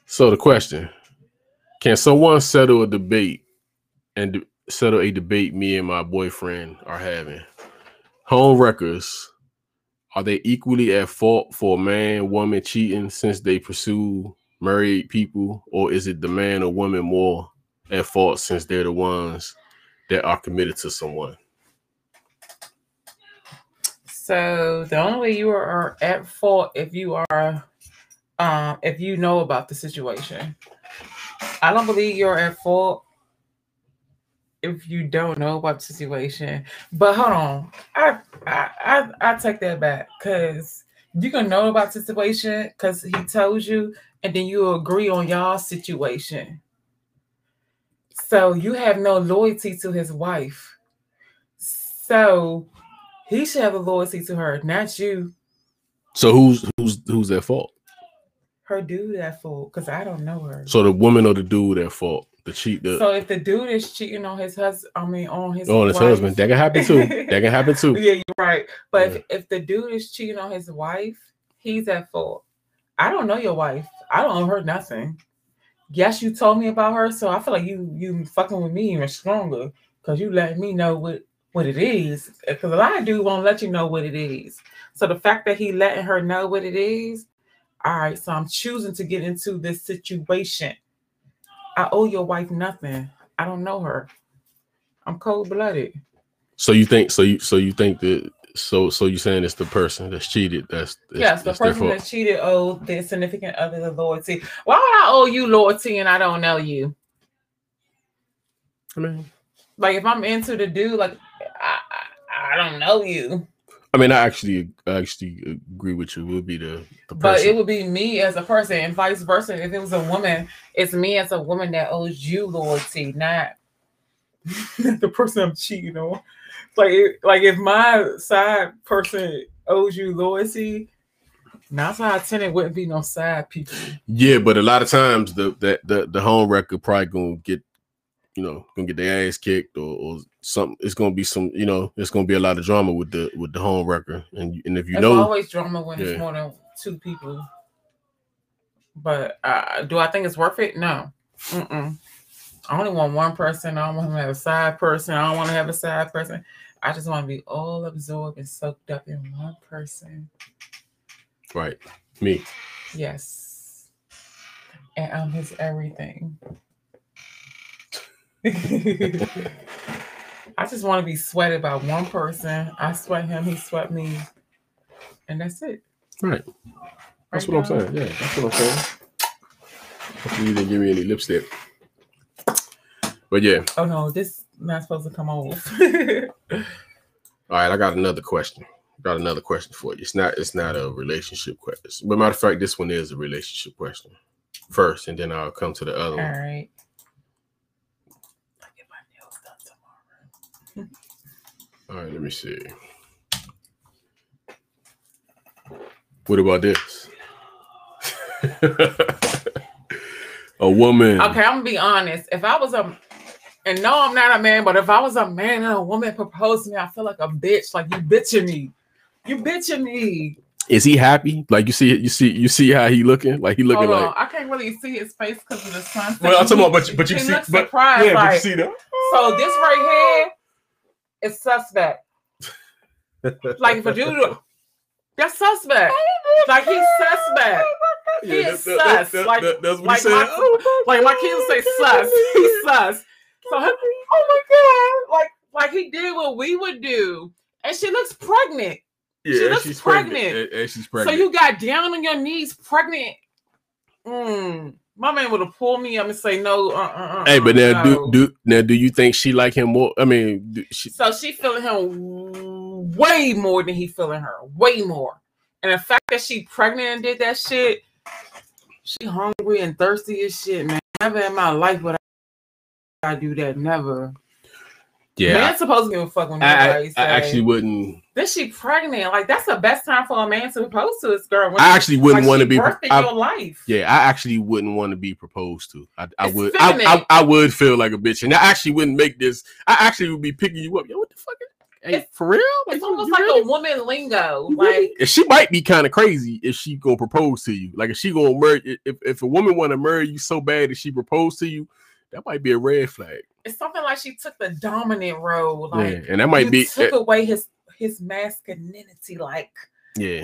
Speaker 1: So the question: Can someone settle a debate and de- settle a debate me and my boyfriend are having? Home records are they equally at fault for a man, woman cheating since they pursue married people, or is it the man or woman more at fault since they're the ones that are committed to someone?
Speaker 3: So the only way you are at fault if you are um if you know about the situation. I don't believe you're at fault if you don't know about the situation. But hold on. I I I, I take that back because you can know about the situation because he told you, and then you agree on y'all situation. So you have no loyalty to his wife. So he should have a loyalty to her, not you.
Speaker 1: So who's who's who's at fault?
Speaker 3: Her dude at fault, because I don't know her.
Speaker 1: So the woman or the dude at fault? The cheat the
Speaker 3: So if the dude is cheating on his husband, I mean on his oh,
Speaker 1: on his husband. That can happen too. That can happen too.
Speaker 3: Yeah, you're right. But
Speaker 1: Yeah.
Speaker 3: if, if the dude is cheating on his wife, he's at fault. I don't know your wife. I don't owe her nothing. Yes, you told me about her, so I feel like you you fucking with me even stronger because you let me know what what it is. Because a lot of dudes won't let you know what it is. So the fact that he letting her know what it is, all right. So I'm choosing to get into this situation. I owe your wife nothing. I don't know her. I'm cold blooded.
Speaker 1: So you think so you so you think that so so you're saying it's the person that's cheated that's, that's
Speaker 3: Yes, the
Speaker 1: that's
Speaker 3: person that cheated owed their significant other the loyalty. Why would I owe you loyalty and I don't know you?
Speaker 1: I mean,
Speaker 3: Like if I'm into the dude, like I, I, I don't know you,
Speaker 1: I mean, I actually I actually agree with you. It would be the the
Speaker 3: but it would be me as a person, and vice versa. If it was a woman, it's me as a woman that owes you loyalty, not the person I'm cheating on. Like, it- like if my side person owes you loyalty, nine out of ten it wouldn't be no side people.
Speaker 1: yeah, but a lot of times the that the, the home record probably gonna get you know gonna get their ass kicked or, or something. It's gonna be some you know it's gonna be a lot of drama with the with the home record and and if you
Speaker 3: It's
Speaker 1: know
Speaker 3: always drama when
Speaker 1: Yeah.
Speaker 3: it's more than two people. But uh, do I think it's worth it? No. Mm-mm. I only want one person. I don't want to have a side person. I don't want to have a side person. I just want to be all absorbed and soaked up in one person.
Speaker 1: right me
Speaker 3: Yes. And I'm his everything. I just want to be sweated by one person. I sweat him, he sweat me. And that's it.
Speaker 1: right. That's
Speaker 3: Right
Speaker 1: what I'm saying. Yeah, that's what I'm saying. Hopefully you didn't give me any lipstick. But yeah,
Speaker 3: Oh no, this is not supposed to come off.
Speaker 1: all right. I got another question. Got another question for you. It's not. It's not a relationship question. But matter of fact, this one is a relationship question first, and then I'll come to the other
Speaker 3: All
Speaker 1: one.
Speaker 3: right. I'll get my nails done tomorrow.
Speaker 1: All right. Let me see. What about this? a woman.
Speaker 3: Okay, I'm gonna be honest. If I was a and no, I'm not a man, but if I was a man and a woman proposed to me, I feel like a bitch. Like you bitching me. You bitching me.
Speaker 1: Is he happy? Like you see, you see, you see how he looking? Like he looking
Speaker 3: Hold
Speaker 1: like.
Speaker 3: on. I can't really see his face because of the sun.
Speaker 1: Well, I'm talking about, but you- but you see, but
Speaker 3: surprised.
Speaker 1: yeah, but you see that.
Speaker 3: so this right here is suspect. Like if a dude, that's suspect. Like he's suspect. He is sus. Like-
Speaker 1: that's what
Speaker 3: like
Speaker 1: he said.
Speaker 3: my- Like my kids say sus. He's sus. So him- oh my god, like like he did what we would do, and she looks pregnant.
Speaker 1: yeah,
Speaker 3: she looks
Speaker 1: she's pregnant.
Speaker 3: pregnant.
Speaker 1: And, and she's pregnant.
Speaker 3: So you got down on your knees, pregnant. Mm. My man would have pulled me up and say no. Uh, uh, uh,
Speaker 1: hey, but now
Speaker 3: no.
Speaker 1: do do now do you think she like him more? I mean, do she,
Speaker 3: So she feeling him way more than he feeling her, way more. And the fact that she pregnant and did that shit, she hungry and thirsty as shit, man. Never in my life would I, I do that. Never.
Speaker 1: Yeah,
Speaker 3: Man's supposed to give a fuck when
Speaker 1: I, I, I actually wouldn't.
Speaker 3: Then she pregnant. Like that's the best time for a man to propose to his girl. When
Speaker 1: I actually wouldn't
Speaker 3: like,
Speaker 1: want to be.
Speaker 3: birthed in
Speaker 1: I-
Speaker 3: your life.
Speaker 1: yeah, I actually wouldn't want to be proposed to. I, I would. I, I. Would feel like a bitch, and I actually wouldn't make this. I actually would be picking you up. Yo, what the fuck? Hey,
Speaker 3: It's-
Speaker 1: for real? Like,
Speaker 3: It's almost like a woman lingo. Like
Speaker 1: and she might be kind of crazy if she gonna propose to you. Like if she gonna murder, if, if a woman want to marry you so bad that she propose to you, that might be a red flag.
Speaker 3: it's something like she took the dominant role. Like
Speaker 1: yeah, and that might be
Speaker 3: took
Speaker 1: eh,
Speaker 3: away his his masculinity. Like
Speaker 1: yeah.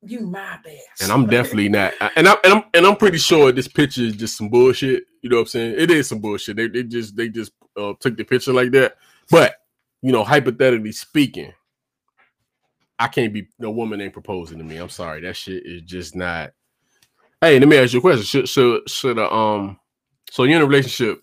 Speaker 3: you my bitch.
Speaker 1: And I'm definitely not. And I'm and I'm and I'm pretty sure this picture is just some bullshit. You know what I'm saying? It is some bullshit. They, they just they just uh, took the picture like that. But you know, hypothetically speaking, I can't be no woman ain't proposing to me. I'm sorry, that shit is just not. Hey, let me ask you a question. Should should should uh, um so you're in a relationship?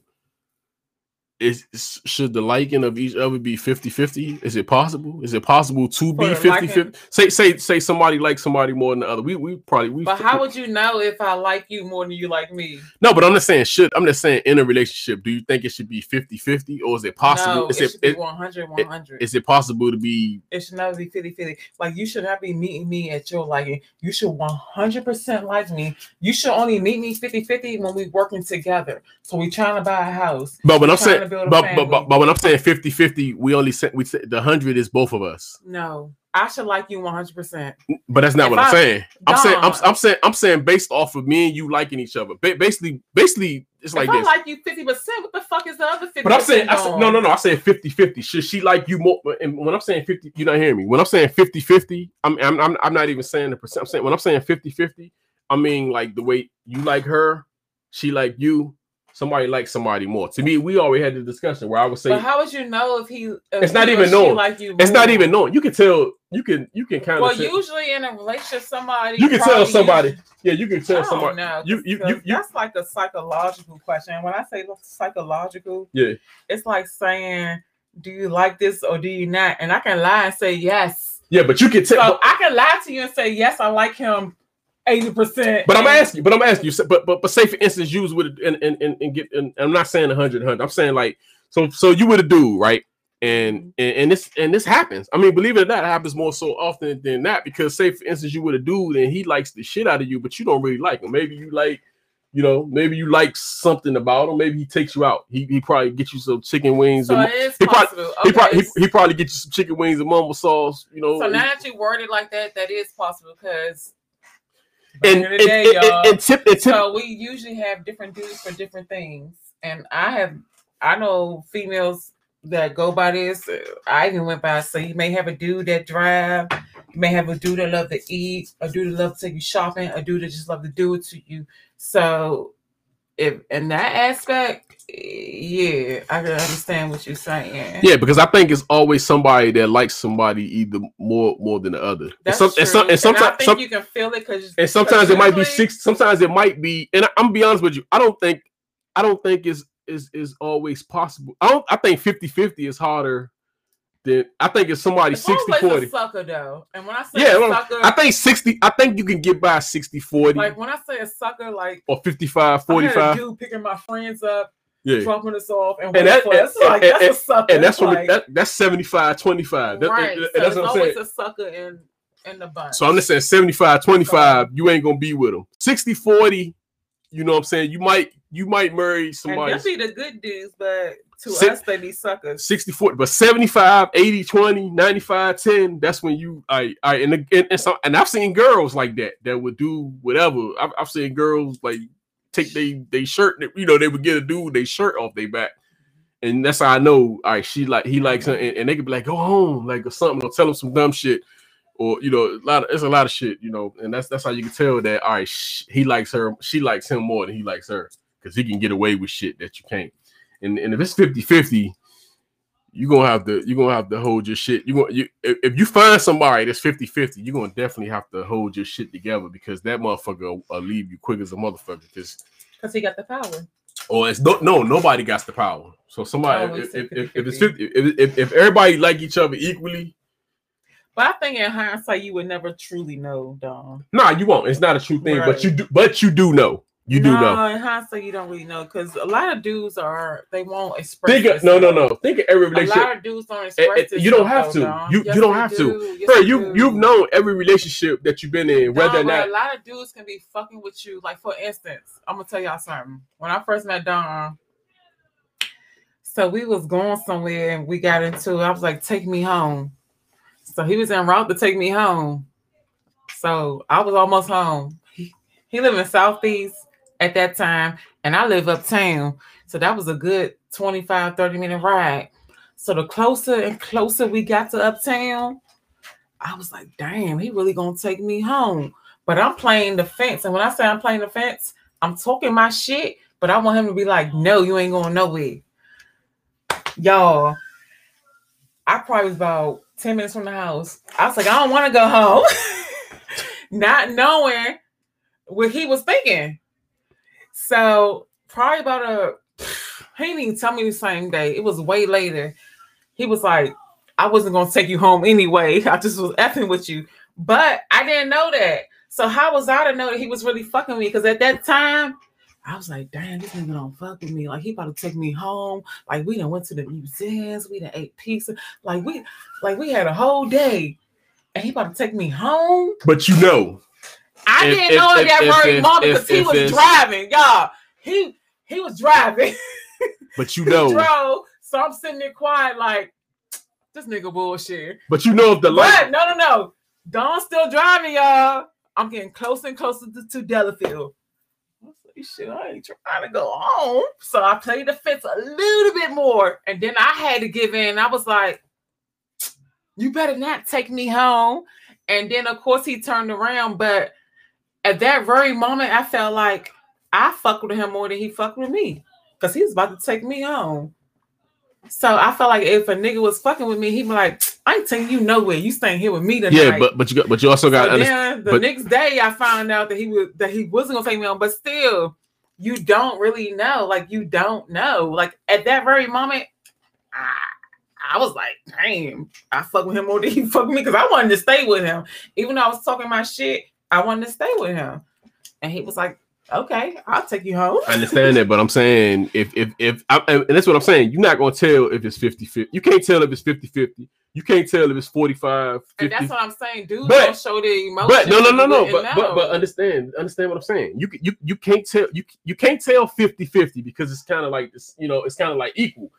Speaker 1: Is, should the liking of each other be 50-50? Is it possible? Is it possible to be
Speaker 3: the
Speaker 1: 50
Speaker 3: liking-
Speaker 1: 50? Say say say somebody likes somebody more than the other. We we probably we
Speaker 3: But how would you know if I like you more than you like me?
Speaker 1: No, but I'm not saying should. I'm just saying in a relationship, do you think it should be 50-50 or is it possible?
Speaker 3: No,
Speaker 1: is
Speaker 3: it
Speaker 1: it, it-
Speaker 3: 100 100.
Speaker 1: is it possible to be
Speaker 3: It should not be 50 50. Like, you should not be meeting me at your liking. You should 100% like me. You should only meet me 50 50 when we're working together. So we're trying to buy a house.
Speaker 1: but when I'm saying
Speaker 3: build
Speaker 1: but, but,
Speaker 3: family.
Speaker 1: but but when I'm saying 50-50, we only said we said the hundred is both of us.
Speaker 3: No, I should like you 100%.
Speaker 1: But that's not
Speaker 3: If
Speaker 1: what I'm
Speaker 3: I-
Speaker 1: saying. I'm saying I'm, I'm saying I'm saying based off of me and you liking each other. Ba- basically, basically, it's like
Speaker 3: if I
Speaker 1: this.
Speaker 3: like you 50%, what the fuck is the other 50%?
Speaker 1: but I'm saying, I said, no, no, no. I said 50 50. Should she like you more? And when I'm saying 50, you're not hearing me. When I'm saying 50 50, I'm, I'm, I'm, I'm not even saying the percent. I'm saying when I'm saying 50 50, I mean like the way you like her, she like you, somebody likes somebody more. To me, we already had the discussion where I would say
Speaker 3: But how would you know if he? If
Speaker 1: It's not
Speaker 3: he or
Speaker 1: even known.
Speaker 3: Like you
Speaker 1: it's not even known. You can tell, you can, you can kind
Speaker 3: Well,
Speaker 1: of, Well,
Speaker 3: usually in a relationship, somebody
Speaker 1: you can tell somebody.
Speaker 3: usually-
Speaker 1: Yeah, you can tell
Speaker 3: don't
Speaker 1: somebody.
Speaker 3: know,
Speaker 1: you- you- you- you-
Speaker 3: that's like a psychological question. When I say psychological,
Speaker 1: Yeah.
Speaker 3: it's like saying, "Do you like this or do you not?" And I can lie and say yes.
Speaker 1: Yeah, but you can
Speaker 3: So
Speaker 1: tell.
Speaker 3: I can lie to you and say yes, I like him eighty percent.
Speaker 1: But I'm asking, but I'm asking you, but but but say for instance, you was with it and and and, and get and I'm not saying 100, 100. I'm saying like so so you with a dude, right? And, mm-hmm. and and this and this happens. I mean, believe it or not, it happens more so often than that Because say for instance, you with a dude and he likes the shit out of you, but you don't really like him. Maybe you like, you know, maybe you like something about him. Maybe he takes you out. He he probably get you some chicken wings.
Speaker 3: So
Speaker 1: and, he probably-
Speaker 3: possible.
Speaker 1: he probably he, he probably get you some chicken wings and mumble sauce. You know,
Speaker 3: so now that you word it like that, that is possible because
Speaker 1: and
Speaker 3: back in
Speaker 1: and,
Speaker 3: the day,
Speaker 1: and,
Speaker 3: y'all,
Speaker 1: and, and tip and tip.
Speaker 3: so we usually have different dudes for different things and i have i know females that go by this i even went by so you may have a dude that drive you may have a dude that love to eat a dude that love to take you shopping a dude that just love to do it to you so if in that aspect yeah i can understand what you're saying
Speaker 1: Yeah, because I think it's always somebody that likes somebody either more more than the other. And,
Speaker 3: that's
Speaker 1: some,
Speaker 3: true.
Speaker 1: and, some, and
Speaker 3: I
Speaker 1: sometimes
Speaker 3: think
Speaker 1: some,
Speaker 3: you can feel it because
Speaker 1: and sometimes it might be six. Sometimes it might be. And I, I'm gonna be honest with you. I don't think I don't think is is is always possible. I don't. I think 50-50 is harder than I think it's somebody
Speaker 3: it's
Speaker 1: 60
Speaker 3: always
Speaker 1: 40.
Speaker 3: a sucker though and when i say
Speaker 1: Yeah,
Speaker 3: sucker
Speaker 1: I think 60. I think you can get by 60 40
Speaker 3: like when i say a sucker like
Speaker 1: or 55
Speaker 3: I
Speaker 1: 45.
Speaker 3: dude picking my friends up,
Speaker 1: Yeah.
Speaker 3: dropping us off, and,
Speaker 1: And that-
Speaker 3: us.
Speaker 1: and-
Speaker 3: like
Speaker 1: and-
Speaker 3: that's a sucker.
Speaker 1: And that's
Speaker 3: like,
Speaker 1: that, that's 75 25. That-
Speaker 3: right.
Speaker 1: that-
Speaker 3: so
Speaker 1: that's what I'm saying.
Speaker 3: always a sucker in in the bunch.
Speaker 1: So I'm just saying 75 25, you ain't gonna be with them. 60 40, you know what I'm saying? You might you might marry
Speaker 3: and
Speaker 1: somebody
Speaker 3: them be the good dudes, but to
Speaker 1: Si-
Speaker 3: us they be suckers.
Speaker 1: 60 40, but 75 80 20 95 10, that's when you I I and, and, and, some, and I've seen girls like that that would do whatever. I've, I've seen girls like take they they shirt, you know, they would get a dude they shirt off their back. And that's how I know, all right, she like he likes her, and, and they could be like, go home, like or something, or tell him some dumb shit, or you know, a lot of it's a lot of shit, you know, and that's that's how you can tell that all right, sh- he likes her, she likes him more than he likes her, because he can get away with shit that you can't. And and if it's 50-50, you're gonna have to you're gonna have to hold your shit. You're going you if, if you find somebody that's 50-50, you're gonna definitely have to hold your shit together because that motherfucker will, will leave you quick as a motherfucker. Because
Speaker 3: Because he got the power.
Speaker 1: or it's no, no, nobody got the power. So somebody,
Speaker 3: Oh,
Speaker 1: if, if, if, if it's 50, if, if, if everybody like each other equally,
Speaker 3: But I think in hindsight you would never truly know, Dom.
Speaker 1: nah, you won't. It's not a true thing, but you do, but you do know. You do
Speaker 3: no,
Speaker 1: know.
Speaker 3: in hindsight you don't really know because a lot of dudes are they won't express.
Speaker 1: Think of, no, no, no. Think of every relationship.
Speaker 3: A lot of dudes don't
Speaker 1: Eh,
Speaker 3: express.
Speaker 1: eh, you don't have to.
Speaker 3: though, Dom.
Speaker 1: You- you
Speaker 3: Yes,
Speaker 1: don't
Speaker 3: they
Speaker 1: have to.
Speaker 3: do. Yes,
Speaker 1: Bro, you
Speaker 3: do.
Speaker 1: you've known every relationship that you've been in, whether or not
Speaker 3: a lot of dudes can be fucking with you. Like for instance, I'm gonna tell y'all something. When I first met Don, so we was going somewhere and we got into. I was like, "Take me home." So he was en route to take me home. So I was almost home. He, he lived in Southeast at that time, and I live uptown. So that was a good 25, 30 minute ride. So the closer and closer we got to uptown, I was like, damn, he really gonna take me home. But I'm playing the fence. And when I say I'm playing the fence, I'm talking my shit, but I want him to be like, no, you ain't going nowhere. Y'all, I probably was about 10 minutes from the house. I was like, I don't want to go home. Not knowing what he was thinking. So probably about a he didn't tell me the same day. It was way later. He was like, I wasn't gonna take you home anyway. I just was effing with you. But I didn't know that. So how was I to know that he was really fucking me? Because at that time, I was like, damn, this nigga don't fuck with me. Like he about to take me home. Like we done went to the museums, we done ate pizza. Like we like we had a whole day. And he about to take me home.
Speaker 1: But you know,
Speaker 3: I
Speaker 1: If-
Speaker 3: didn't
Speaker 1: if-
Speaker 3: know
Speaker 1: if-
Speaker 3: that very moment because he was driving, y'all. He he was driving.
Speaker 1: but you know,
Speaker 3: drove. So I'm sitting there quiet, like this nigga bullshit.
Speaker 1: but you know if the light.
Speaker 3: But no, no, no. Don's still driving, y'all. I'm getting closer and closer to, to Delafield. Shit, I ain't trying to go home. So I played the fence a little bit more. And then I had to give in. I was like, you better not take me home. And then, of course, he turned around. But at that very moment, I felt like I fucked with him more than he fucked with me because he was about to take me home. So I felt like if a nigga was fucking with me, he'd be like, I ain't taking you nowhere. You staying here with me tonight.
Speaker 1: Yeah, but but you got but you also got
Speaker 3: So then the
Speaker 1: but-
Speaker 3: next day I found out that he was that he wasn't gonna take me home, but still, you don't really know. Like you don't know. Like at that very moment, I, I was like, damn, I fuck with him more than he fuck me because I wanted to stay with him. Even though I was talking my shit, I wanted to stay with him. And he was like, Okay, I'll take you home.
Speaker 1: I understand that, but I'm saying if if if I, and that's what I'm saying. You're not gonna tell if it's 50 50. You can't tell if it's 50 50. You can't tell if it's 45
Speaker 3: And that's what I'm saying. dude
Speaker 1: But-
Speaker 3: don't show the emotion.
Speaker 1: But no, no, no, no. But, but but understand, understand what I'm saying. You you you can't tell you you can't tell 50-50 because it's kind of like this, you know, it's kind of like equal.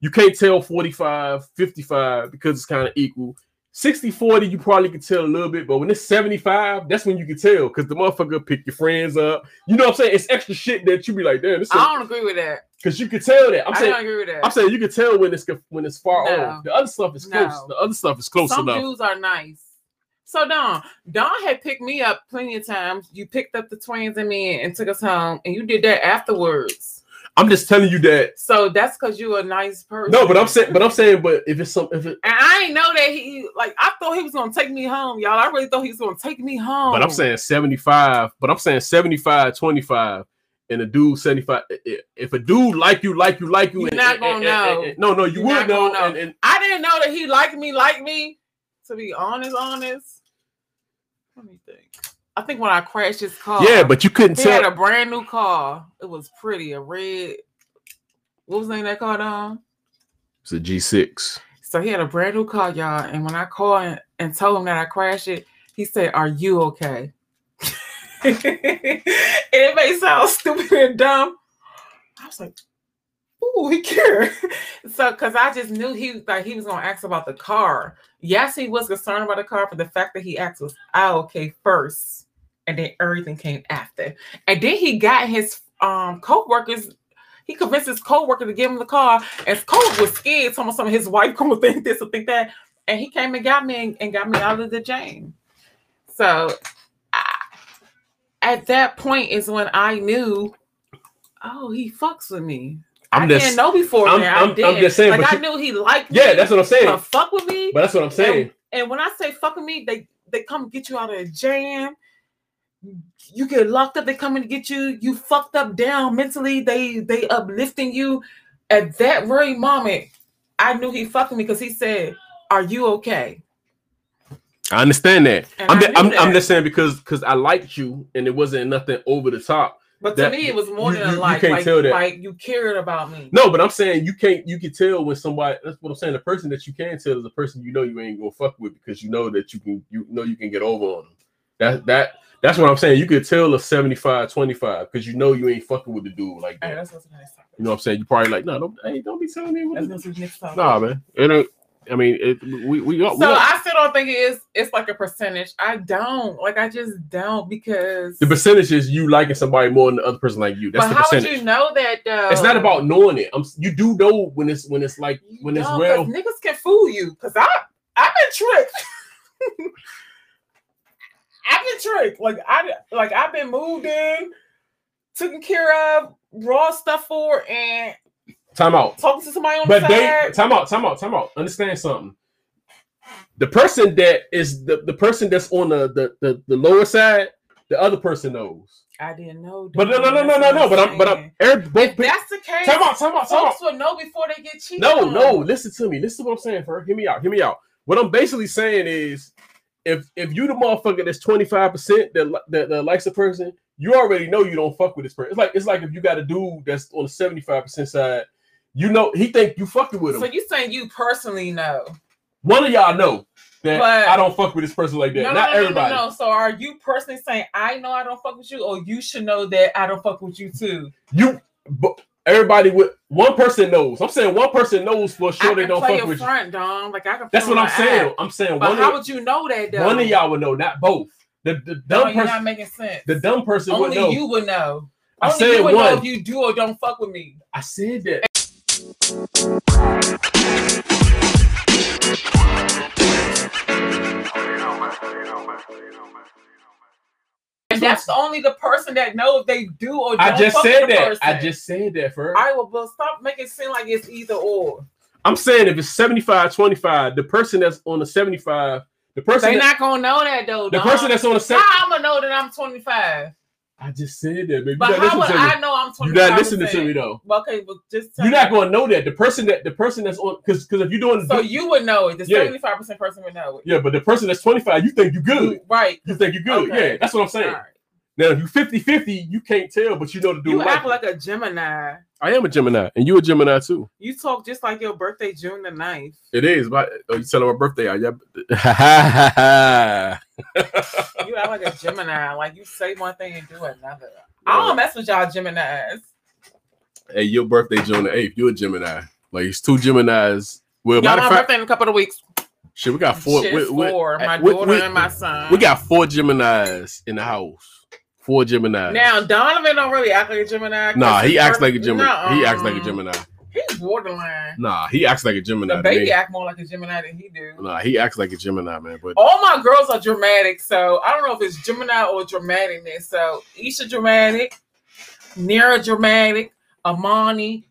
Speaker 1: You can't tell 45, 55 because it's kind of equal. 60 40, you probably could tell a little bit, but when it's 75, that's when you can tell because the motherfucker pick your friends up. You know what I'm saying? It's extra shit that you be like, damn, this
Speaker 3: I don't agree with that.
Speaker 1: because you can tell that. I'm
Speaker 3: I
Speaker 1: saying
Speaker 3: don't agree with that.
Speaker 1: I'm saying you can tell when it's when it's far
Speaker 3: No.
Speaker 1: off. The other stuff is close.
Speaker 3: No.
Speaker 1: The other stuff is close
Speaker 3: Some
Speaker 1: enough.
Speaker 3: dudes are nice. So Don, Don had picked me up plenty of times. You picked up the twins and me and took us home, and you did that afterwards.
Speaker 1: I'm just telling you that.
Speaker 3: So that's because you're a nice person.
Speaker 1: No, but I'm saying, but I'm saying, but if it's some, if it,
Speaker 3: and I ain't know that he like I thought he was gonna take me home, y'all. I really thought he was gonna take me home.
Speaker 1: but I'm saying 75, but I'm saying 75, 25, and a dude 75. i- i- If a dude like you, like you, like you,
Speaker 3: You're
Speaker 1: and,
Speaker 3: not gonna
Speaker 1: and-
Speaker 3: know.
Speaker 1: and- no, no, you
Speaker 3: You're
Speaker 1: would know.
Speaker 3: know.
Speaker 1: And, and
Speaker 3: I didn't know that he liked me, like me. To be honest, honest. Let me think. I think when I crashed his car.
Speaker 1: yeah, but you couldn't tell.
Speaker 3: He had a brand new car. It was pretty, a red. What was the name of that car, Don?
Speaker 1: It's a G6.
Speaker 3: So he had a brand new car, y'all. And when I called and, and told him that I crashed it, he said, Are you okay? and it may sound stupid and dumb. I was like, Ooh, he cared. so because I just knew he like he was gonna ask about the car. Yes, he was concerned about the car, but the fact that he asked was I okay first, and then everything came after. And then he got his um co-workers, he convinced his co-worker to give him the car, and his co-worker was scared, told him some of his wife gonna think this or think that. And he came and got me and, and got me out of the jam. So I, at that point is when I knew, oh, he fucks with me.
Speaker 1: I'm
Speaker 3: I
Speaker 1: just,
Speaker 3: didn't know before
Speaker 1: I'm-. I'm-
Speaker 3: I did.
Speaker 1: I'm just saying,
Speaker 3: like I
Speaker 1: you-
Speaker 3: knew he liked me.
Speaker 1: yeah, that's what I'm saying.
Speaker 3: fuck with me.
Speaker 1: But that's what I'm saying.
Speaker 3: And, and when I say fuck with me, they they come get you out of a jam. You get locked up. They coming to get you. You fucked up down mentally. They they uplifting you. At that very moment, I knew he fucked me because he said, "Are you okay?"
Speaker 1: I understand that.
Speaker 3: And
Speaker 1: I'm,
Speaker 3: I
Speaker 1: just,
Speaker 3: knew
Speaker 1: I'm, I'm just saying because because I liked you and it wasn't nothing over the top.
Speaker 3: But to me, it was more
Speaker 1: you-
Speaker 3: than
Speaker 1: you-
Speaker 3: a
Speaker 1: you
Speaker 3: like.
Speaker 1: can't
Speaker 3: like,
Speaker 1: tell that.
Speaker 3: like you cared about me.
Speaker 1: No, but I'm saying you can't. You can tell when somebody. That's what I'm saying. The person that you can tell is the person you know you ain't gonna fuck with because you know that you can. You know you can get over on them. That that that's what I'm saying. You could tell a 75, 25 because you know you ain't fucking with the dude like that.
Speaker 3: that's what's topic.
Speaker 1: You know what I'm saying? You probably like, no, don't, hey, don't be telling me. What
Speaker 3: That's
Speaker 1: to
Speaker 3: the next topic.
Speaker 1: Nah, man. It ain't. I mean, it, we we got. we
Speaker 3: So
Speaker 1: got-
Speaker 3: I still don't think it is. It's like a percentage. I don't like. I just don't because.
Speaker 1: the percentage is you liking somebody more than the other person like you. That's
Speaker 3: but
Speaker 1: the
Speaker 3: how would you know that though?
Speaker 1: It's not about knowing it. I'm. You do know when it's when it's like when it's.
Speaker 3: 'cause niggas can fool you. Cause I I've been tricked. I've been tricked. Like I like I've been moved in, taken care of, raw stuff for, and
Speaker 1: Time out.
Speaker 3: talking to somebody on
Speaker 1: But
Speaker 3: the
Speaker 1: they time out, time out, time out. Understand something. The person that is the, the person that's on the, the the the lower side, the other person knows.
Speaker 3: I didn't know.
Speaker 1: But no, no, no, no, no, no. But I'm, but I'm.
Speaker 3: saying.
Speaker 1: Both
Speaker 3: If that's the case,
Speaker 1: Time out, time out, time out.
Speaker 3: folks would know before they get cheated.
Speaker 1: No,
Speaker 3: on.
Speaker 1: no. Listen to me. Listen to what I'm saying, Fer. Hear me out. Hear me out. What I'm basically saying is, if if you the motherfucker that's 25 percent that, that that likes a person, you already know you don't fuck with this person. It's like it's like if you got a dude that's on the 75 percent side, you know he think you fucking with him.
Speaker 3: So you saying you personally know?
Speaker 1: One of y'all know that
Speaker 3: But-
Speaker 1: I don't fuck with this person like that.
Speaker 3: No,
Speaker 1: Not
Speaker 3: no, no,
Speaker 1: everybody.
Speaker 3: No, no. So are you personally saying I know I don't fuck with you, or you should know that I don't fuck with you too?
Speaker 1: You, but everybody with one person knows. I'm saying one person knows for sure
Speaker 3: I
Speaker 1: they
Speaker 3: can
Speaker 1: don't
Speaker 3: play
Speaker 1: fuck
Speaker 3: a
Speaker 1: with you.
Speaker 3: front, Dom. Like I can.
Speaker 1: That's what I'm saying.
Speaker 3: app.
Speaker 1: I'm saying
Speaker 3: But
Speaker 1: one
Speaker 3: how
Speaker 1: of,
Speaker 3: would you know that though?
Speaker 1: one of y'all would know, not both. The the
Speaker 3: No,
Speaker 1: dumb
Speaker 3: you're
Speaker 1: person,
Speaker 3: not making sense.
Speaker 1: the dumb person would know.
Speaker 3: you would know.
Speaker 1: I
Speaker 3: Only
Speaker 1: said
Speaker 3: you would know
Speaker 1: one.
Speaker 3: if you do or don't fuck with me.
Speaker 1: I said that.
Speaker 3: And that's only the person that know if they do or don't
Speaker 1: I just
Speaker 3: fuck
Speaker 1: said that.
Speaker 3: person.
Speaker 1: I just said that for.
Speaker 3: I will but stop making it seem like it's either or.
Speaker 1: I'm saying if it's 75 25, the person that's on the 75, the person
Speaker 3: They
Speaker 1: that,
Speaker 3: not gonna know that though.
Speaker 1: the
Speaker 3: Dom.
Speaker 1: person that's on the
Speaker 3: 75, I'm gonna know that I'm 25?
Speaker 1: I just said that, baby.
Speaker 3: But how would I know I'm
Speaker 1: You're
Speaker 3: 25?
Speaker 1: not listening to me though.
Speaker 3: Okay, but just tell
Speaker 1: You're not going to know that the person that the person that's on because because if you're doing
Speaker 3: So you would know it. The
Speaker 1: Yeah.
Speaker 3: 75 percent person would know it.
Speaker 1: yeah, but the person that's 25, you think you're good.
Speaker 3: Right.
Speaker 1: You think you're good.
Speaker 3: Okay.
Speaker 1: Yeah, that's what I'm saying.
Speaker 3: Right.
Speaker 1: Now if you're 50 50, you can't tell, but you know to do
Speaker 3: You act
Speaker 1: Like
Speaker 3: like a Gemini.
Speaker 1: I am a Gemini, and you a Gemini too.
Speaker 3: You talk just like your birthday, June the 9th.
Speaker 1: It is. But oh, you telling my birthday? Are you?
Speaker 3: You act like a Gemini. Like you say one thing and do another. I don't mess with y'all Geminis.
Speaker 1: hey, your birthday June the eighth. You're a Gemini. Like it's two Geminis. Well,
Speaker 3: Y'all my birthday in a couple of weeks.
Speaker 1: shit, we got four. We,
Speaker 3: it's
Speaker 1: we-
Speaker 3: My
Speaker 1: we-
Speaker 3: daughter and my son.
Speaker 1: we got four Geminis in the house. Four Geminis.
Speaker 3: now Donovan don't really act like a Gemini.
Speaker 1: nah, he acts like a Gemini. no He acts like a Gemini.
Speaker 3: He's borderline.
Speaker 1: Nah, he acts like a Gemini.
Speaker 3: The baby act more like a Gemini than he do.
Speaker 1: Nah, he acts like a Gemini, man. But
Speaker 3: All my girls are dramatic, so I don't know if it's Gemini or dramaticness. So Isha dramatic, Nira dramatic, Amani,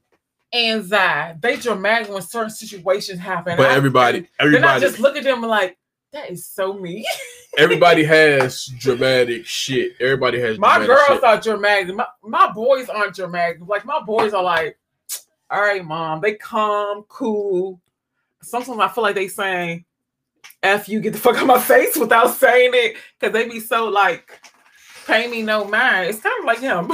Speaker 3: and Zai. They dramatic when certain situations happen.
Speaker 1: but
Speaker 3: I-
Speaker 1: everybody,
Speaker 3: then I
Speaker 1: everybody,
Speaker 3: just look at them like, that is so me.
Speaker 1: everybody has dramatic shit. Everybody has
Speaker 3: My girls
Speaker 1: shit.
Speaker 3: are dramatic. My, my boys aren't dramatic. Like my boys are like, all right, mom. They calm, cool. Sometimes I feel like they saying, "F you, get the fuck out my face" without saying it, because they be so like, pay me no mind. It's kind of like him,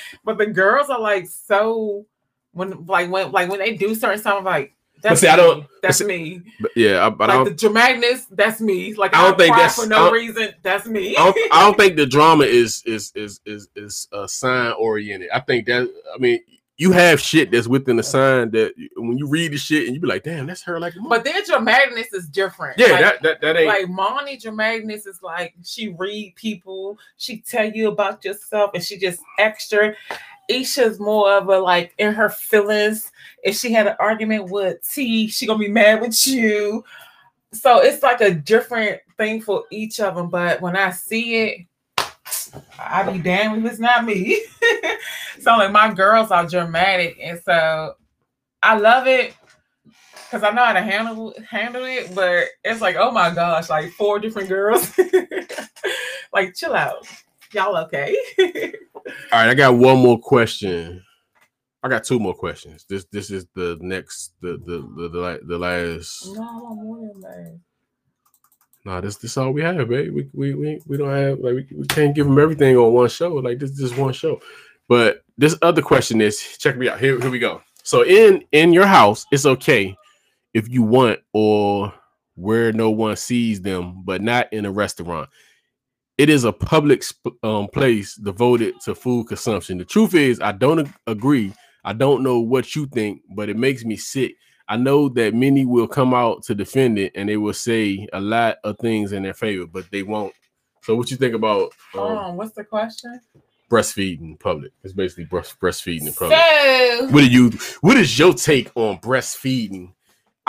Speaker 3: but the girls are like so when like when like when they do certain stuff, I'm like. That's
Speaker 1: see, I don't-
Speaker 3: That's me.
Speaker 1: But yeah, I, but I
Speaker 3: Like
Speaker 1: don't,
Speaker 3: the dramaticness, that's me. Like
Speaker 1: I
Speaker 3: I
Speaker 1: don't think that's-
Speaker 3: for no reason. That's me.
Speaker 1: I don't, I don't think the drama is is is is is uh, sign oriented. I think that I mean you have shit that's within the sign that when you read the shit and you be like, damn, that's her like.
Speaker 3: But their dramaticness is different.
Speaker 1: yeah,
Speaker 3: like,
Speaker 1: that, that that ain't.
Speaker 3: like Monty dramaticness is like she read people, she tell you about yourself, and she just extra. Isha's more of a like in her feelings. If she had an argument with T, she gonna be mad with you. So it's like a different thing for each of them. But when I see it, I be damned if it's not me. so like my girls are dramatic, and so I love it because I know how to handle handle it. But it's like, oh my gosh, like four different girls. like, chill out, y'all okay?
Speaker 1: All right, I got one more question. I got two more questions. This this is the next the the the the, the last.
Speaker 3: no, I want more.
Speaker 1: Nah, this this all we have, babe. We we we, we don't have like we, we can't give them everything on one show. Like this this is one show. But this other question is check me out. Here, here we go. So in in your house, it's okay if you want or where no one sees them, but not in a restaurant. It is a public sp- um, place devoted to food consumption. The truth is, I don't ag- agree. I don't know what you think, but it makes me sick. I know that many will come out to defend it and they will say a lot of things in their favor, but they won't. So, what you think about um,
Speaker 3: Um, what's the question?
Speaker 1: breastfeeding public? It's basically breast, breastfeeding in public.
Speaker 3: So,
Speaker 1: What do you? What is your take on breastfeeding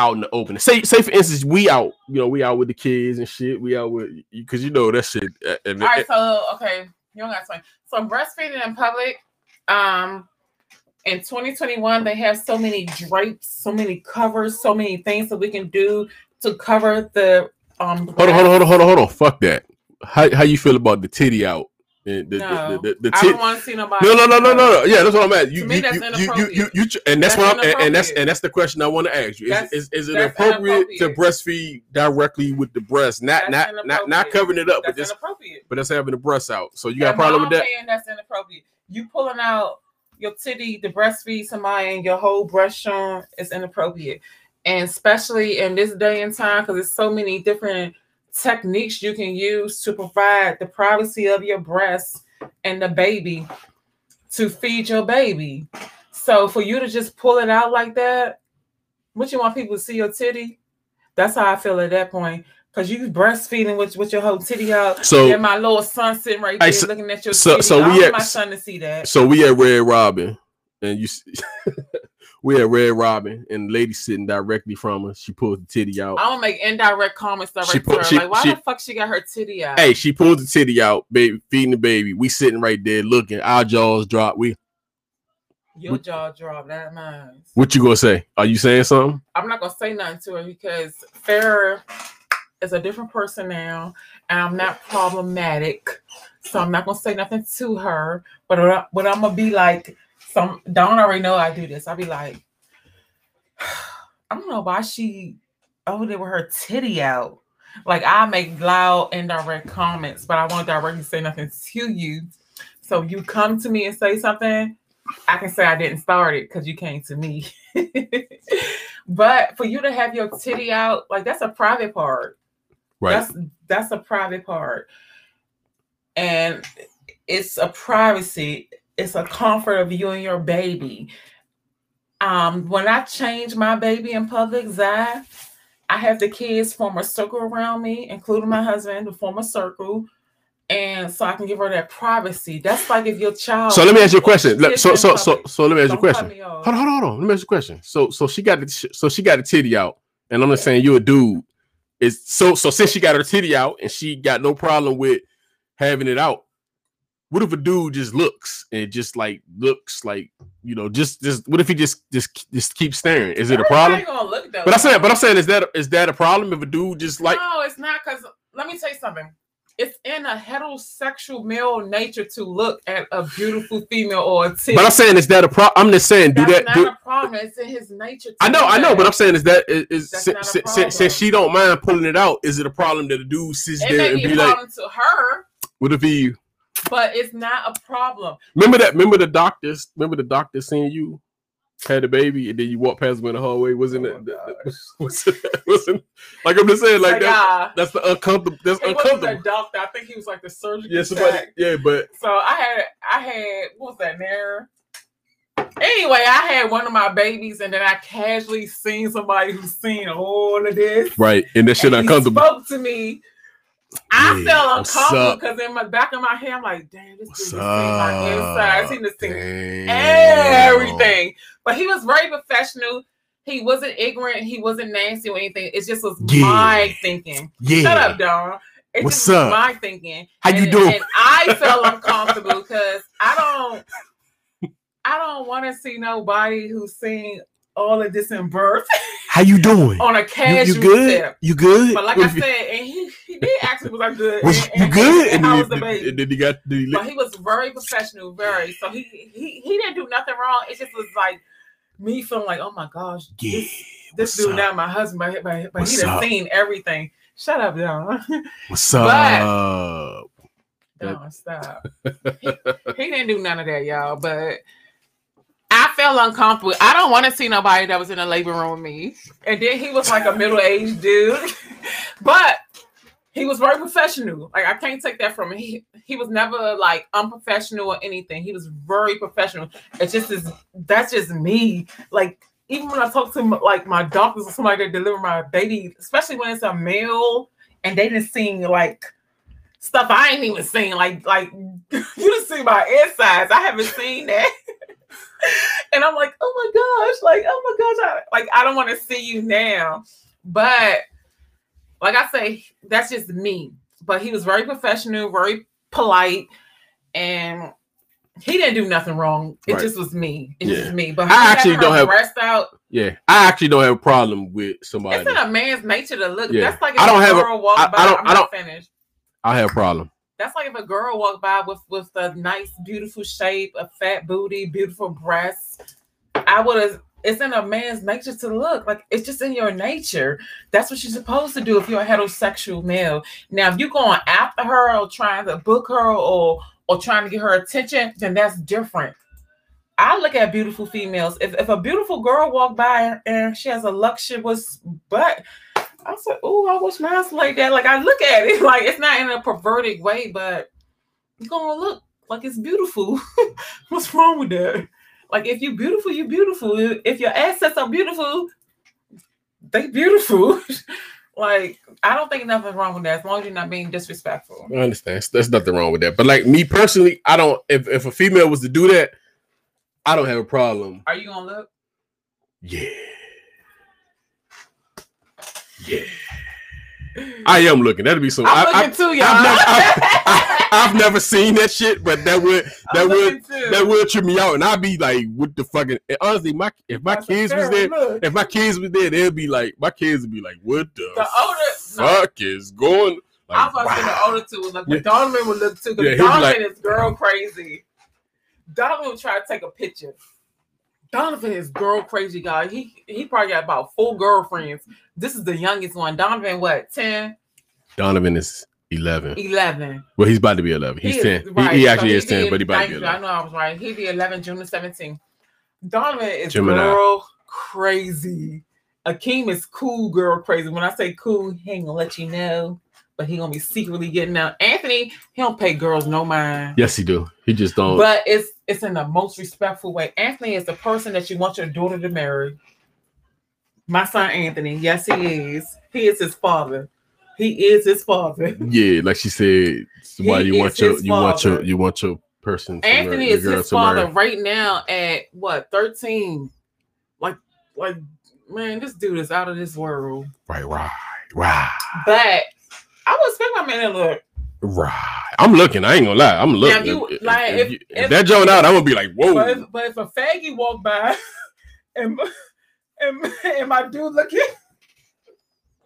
Speaker 1: out in the open? Say, say for instance, we out, you know, we out with the kids and shit. We out with because you know that shit. uh, And
Speaker 3: all right, so okay, you don't got to. So breastfeeding in public, um, in 2021, they have so many drapes, so many covers, so many things that we can do to cover the um.
Speaker 1: hold on, hold on, hold on, hold on, hold on. Fuck that. How how you feel about the titty out And the,
Speaker 3: No,
Speaker 1: the, the,
Speaker 3: I don't want to see nobody.
Speaker 1: no, no, no, no, no, no. Yeah, that's what I'm at. You, you,
Speaker 3: that's
Speaker 1: you, you, you,
Speaker 3: inappropriate.
Speaker 1: you, you, and that's, what I'm, and, that's and that's the question I want to ask you. Is, is, it appropriate to breastfeed directly with the breast, not not not not covering it up, but just but that's having the breasts out. So you got a problem with that?
Speaker 3: that's inappropriate. You pulling out your titty to breastfeed somebody and your whole breast showing is inappropriate. And especially in this day and time, because there's so many different techniques you can use to provide the privacy of your breast and the baby to feed your baby. So for you to just pull it out like that, what you want people to see your titty? That's how I feel at that point. Cause you breastfeeding with, with your whole titty out.
Speaker 1: So-
Speaker 3: and my little son sitting right there
Speaker 1: so-
Speaker 3: looking at your
Speaker 1: so-
Speaker 3: titty.
Speaker 1: so
Speaker 3: I
Speaker 1: we
Speaker 3: want
Speaker 1: at-
Speaker 3: my son to see that.
Speaker 1: So we at Red Robin, and you see, we at Red Robin, and the lady sitting directly from us. She pulled the titty out.
Speaker 3: I don't make indirect comments direct
Speaker 1: She
Speaker 3: to her.
Speaker 1: she-
Speaker 3: like, why
Speaker 1: she-
Speaker 3: the fuck she got her titty out?
Speaker 1: Hey, she pulled the titty out, baby, feeding the baby. We sitting right there looking. Our jaws drop. We,
Speaker 3: your jaw dropped. That mine.
Speaker 1: what you gonna say? Are you saying something?
Speaker 3: I'm not gonna say nothing to her because Farrah is a different person now, and I'm not problematic, so I'm not gonna say nothing to her. But what I'm gonna be like, some Dawn already know I do this. I'll be like, I don't know why she over there with her titty out. Like I make loud indirect comments, but I won't directly say nothing to you. So you come to me and say something, I can say I didn't start it because you came to me. but for you to have your titty out, like that's a private part.
Speaker 1: Right.
Speaker 3: That's that's a private part. And it's a privacy, it's a comfort of you and your baby. Um, when I change my baby in public, Zai, I have the kids form a circle around me, including my husband, to form a circle. And so I can give her that privacy. That's like if your child.
Speaker 1: so let me ask you a question. So so so so let me ask you a
Speaker 3: Don't
Speaker 1: question. Hold on, hold on, hold on. Let me ask you a question. So so she got the so she got the titty out, and I'm just saying you're a dude. Is so so since she got her titty out and she got no problem with having it out. What if a dude just looks and just like looks like you know just just what if he just just just keeps staring? Is it a problem?
Speaker 3: Everybody Gonna look, though.
Speaker 1: But I'm saying, but I'm saying, is that is that a problem if a dude just like?
Speaker 3: no, it's not because let me tell you something. It's in a heterosexual male nature to look at a beautiful female or a.
Speaker 1: But I'm saying, is that a problem? I'm just saying, do
Speaker 3: That's
Speaker 1: that.
Speaker 3: not
Speaker 1: Do,
Speaker 3: a problem. It's in his nature. To
Speaker 1: I know, I know, but I'm saying, is that is, is since, since, since she don't mind pulling it out? Is it a problem that a dude sits
Speaker 3: it
Speaker 1: there and
Speaker 3: be
Speaker 1: be
Speaker 3: a
Speaker 1: like,
Speaker 3: to her,
Speaker 1: what if he?
Speaker 3: But it's not a problem.
Speaker 1: Remember that? Remember the doctors? Remember the doctor seeing you had a baby and then you walk past him in the hallway? Wasn't
Speaker 3: Oh
Speaker 1: it? the- the- wasn't, wasn't like I'm just saying, like
Speaker 3: Like,
Speaker 1: that.
Speaker 3: ah,
Speaker 1: That's the uncomfortable. That's
Speaker 3: he wasn't a
Speaker 1: uncomfortable.
Speaker 3: doctor. I think he was like the surgeon.
Speaker 1: Yeah, somebody. Yeah, but
Speaker 3: So I had, I had, what was that there? Anyway, I had one of my babies, and then I casually seen somebody who's seen all of this.
Speaker 1: right, and that shit
Speaker 3: and he
Speaker 1: uncomfortable.
Speaker 3: spoke to me. I
Speaker 1: Yeah,
Speaker 3: felt uncomfortable because in my back of my head, I'm like, damn, this dude seen my inside. Seen this thing, everything. But he was very professional. He wasn't ignorant. He wasn't nasty or anything. It just was
Speaker 1: Yeah.
Speaker 3: my thinking.
Speaker 1: Yeah.
Speaker 3: Shut up, Dawn. It
Speaker 1: What's
Speaker 3: just was
Speaker 1: up?
Speaker 3: my thinking.
Speaker 1: How you
Speaker 3: and,
Speaker 1: doing?
Speaker 3: And I felt uncomfortable because I don't I don't want to see nobody who's seen all of this in birth
Speaker 1: How you doing?
Speaker 3: on a
Speaker 1: You,
Speaker 3: casual
Speaker 1: you good?
Speaker 3: step.
Speaker 1: You good?
Speaker 3: But like
Speaker 1: What
Speaker 3: I said, and he, he did ask me, was I good?
Speaker 1: was
Speaker 3: and,
Speaker 1: you
Speaker 3: and-
Speaker 1: good?
Speaker 3: And,
Speaker 1: And
Speaker 3: how
Speaker 1: then,
Speaker 3: was the
Speaker 1: he- and then he got did he
Speaker 3: but he was very professional, very. So he, he he didn't do nothing wrong. It just was like me feeling like, oh my gosh,
Speaker 1: yeah.
Speaker 3: this, this dude
Speaker 1: up?
Speaker 3: not my husband, but, but, but he done
Speaker 1: up?
Speaker 3: seen everything. Shut up, Don.
Speaker 1: What's
Speaker 3: But-
Speaker 1: up?
Speaker 3: Don, stop. he, he didn't do none of that, y'all. But felt uncomfortable. I don't want to see nobody that was in a labor room with me. And then he was like a middle aged dude, but he was very professional. Like I can't take that from him. He he was never like unprofessional or anything. He was very professional. It's just is that's just me. Like even when I talk to like my doctors or somebody that deliver my baby, especially when it's a male and they didn't see like stuff I ain't even seen. Like like you just see my insides. I haven't seen that. and I'm like, oh my gosh, like oh my gosh, I, like I don't want to see you now. But like I say, that's just me. But he was very professional, very polite, and he didn't do nothing wrong. It
Speaker 1: Right.
Speaker 3: just was me. It
Speaker 1: Yeah.
Speaker 3: just me. But
Speaker 1: I actually don't have-
Speaker 3: breast out.
Speaker 1: Yeah, I actually don't have a problem with somebody.
Speaker 3: It's in a man's nature to look.
Speaker 1: Yeah.
Speaker 3: That's like
Speaker 1: I don't
Speaker 3: a
Speaker 1: have a-
Speaker 3: walk
Speaker 1: I-
Speaker 3: by.
Speaker 1: I don't-
Speaker 3: I'm
Speaker 1: I
Speaker 3: finished.
Speaker 1: I have a problem.
Speaker 3: That's like if a girl walked by with with a nice, beautiful shape, a fat booty, beautiful breasts. I would have. It's in a man's nature to look like it's just in your nature. That's what you're supposed to do if you're a heterosexual male. Now, if you're going after her or trying to book her or or trying to get her attention, then that's different. I look at beautiful females. If, if a beautiful girl walked by and she has a luxurious butt, I said, "Oh, I wish mine's like that." Like I look at it, like it's not in a perverted way, but you're gonna look like it's beautiful. What's wrong with that? Like if you're beautiful, you're beautiful. If your assets are beautiful, they beautiful. like I don't think nothing's wrong with that as long as you're not being disrespectful.
Speaker 1: I understand. There's nothing wrong with that. But like me personally, I don't. If if a female was to do that, I don't have a problem.
Speaker 3: Are you gonna look?
Speaker 1: Yeah. Yeah. I am looking. That'd be some.
Speaker 3: I'm
Speaker 1: I,
Speaker 3: looking too, y'all.
Speaker 1: I've never, I, have never seen that shit, but that would that
Speaker 3: I'm
Speaker 1: would that would trip me out, and I'd be like, "What the fucking?" and honestly, my if my
Speaker 3: That's
Speaker 1: kids was there,
Speaker 3: look.
Speaker 1: if my kids was there, they'd be like, my kids would be like, "What the,
Speaker 3: The older- no.
Speaker 1: fuck is going?"
Speaker 3: I
Speaker 1: Like,
Speaker 3: was about to say the older two would look, but
Speaker 1: Yeah.
Speaker 3: Donovan would look too.
Speaker 1: Yeah,
Speaker 3: Because
Speaker 1: he'd
Speaker 3: Donovan
Speaker 1: like-
Speaker 3: is girl crazy. Donovan would try to take a picture. Donovan is girl crazy, guy. He he probably got about four girlfriends. This is the youngest one. Donovan, what, 10,
Speaker 1: Donovan is eleven.
Speaker 3: 11?
Speaker 1: Well, he's about to be eleven. He's
Speaker 3: He is-
Speaker 1: ten.
Speaker 3: right,
Speaker 1: He, he
Speaker 3: so
Speaker 1: actually
Speaker 3: he
Speaker 1: is ten,
Speaker 3: did-
Speaker 1: but he about to be
Speaker 3: you, I know I was right. He'd be 11, June the 17th. Donovan is
Speaker 1: Gemini.
Speaker 3: girl crazy. Akeem is cool girl crazy. When I say cool, he ain't gonna let you know, but he gonna be secretly getting out. Anthony, he don't pay girls no mind.
Speaker 1: Yes, he do. He just don't.
Speaker 3: But it's it's in the most respectful way. Anthony is the person that you want your daughter to marry. My son Anthony, yes, he is. He is his father. He is his father.
Speaker 1: yeah, like she said, why you want your you want your you want your person. To
Speaker 3: Anthony
Speaker 1: marry,
Speaker 3: is his
Speaker 1: to marry.
Speaker 3: father right now at what 13. Like, like, man, this dude is out of this world.
Speaker 1: Right, right, right,
Speaker 3: But I would expect my man to look.
Speaker 1: right. I'm looking. I ain't gonna lie. I'm looking.
Speaker 3: You-
Speaker 1: if,
Speaker 3: like,
Speaker 1: if
Speaker 3: if
Speaker 1: if- that joint out, I'm gonna be like, whoa.
Speaker 3: But if, but if a faggy walk by and, and, and my dude looking,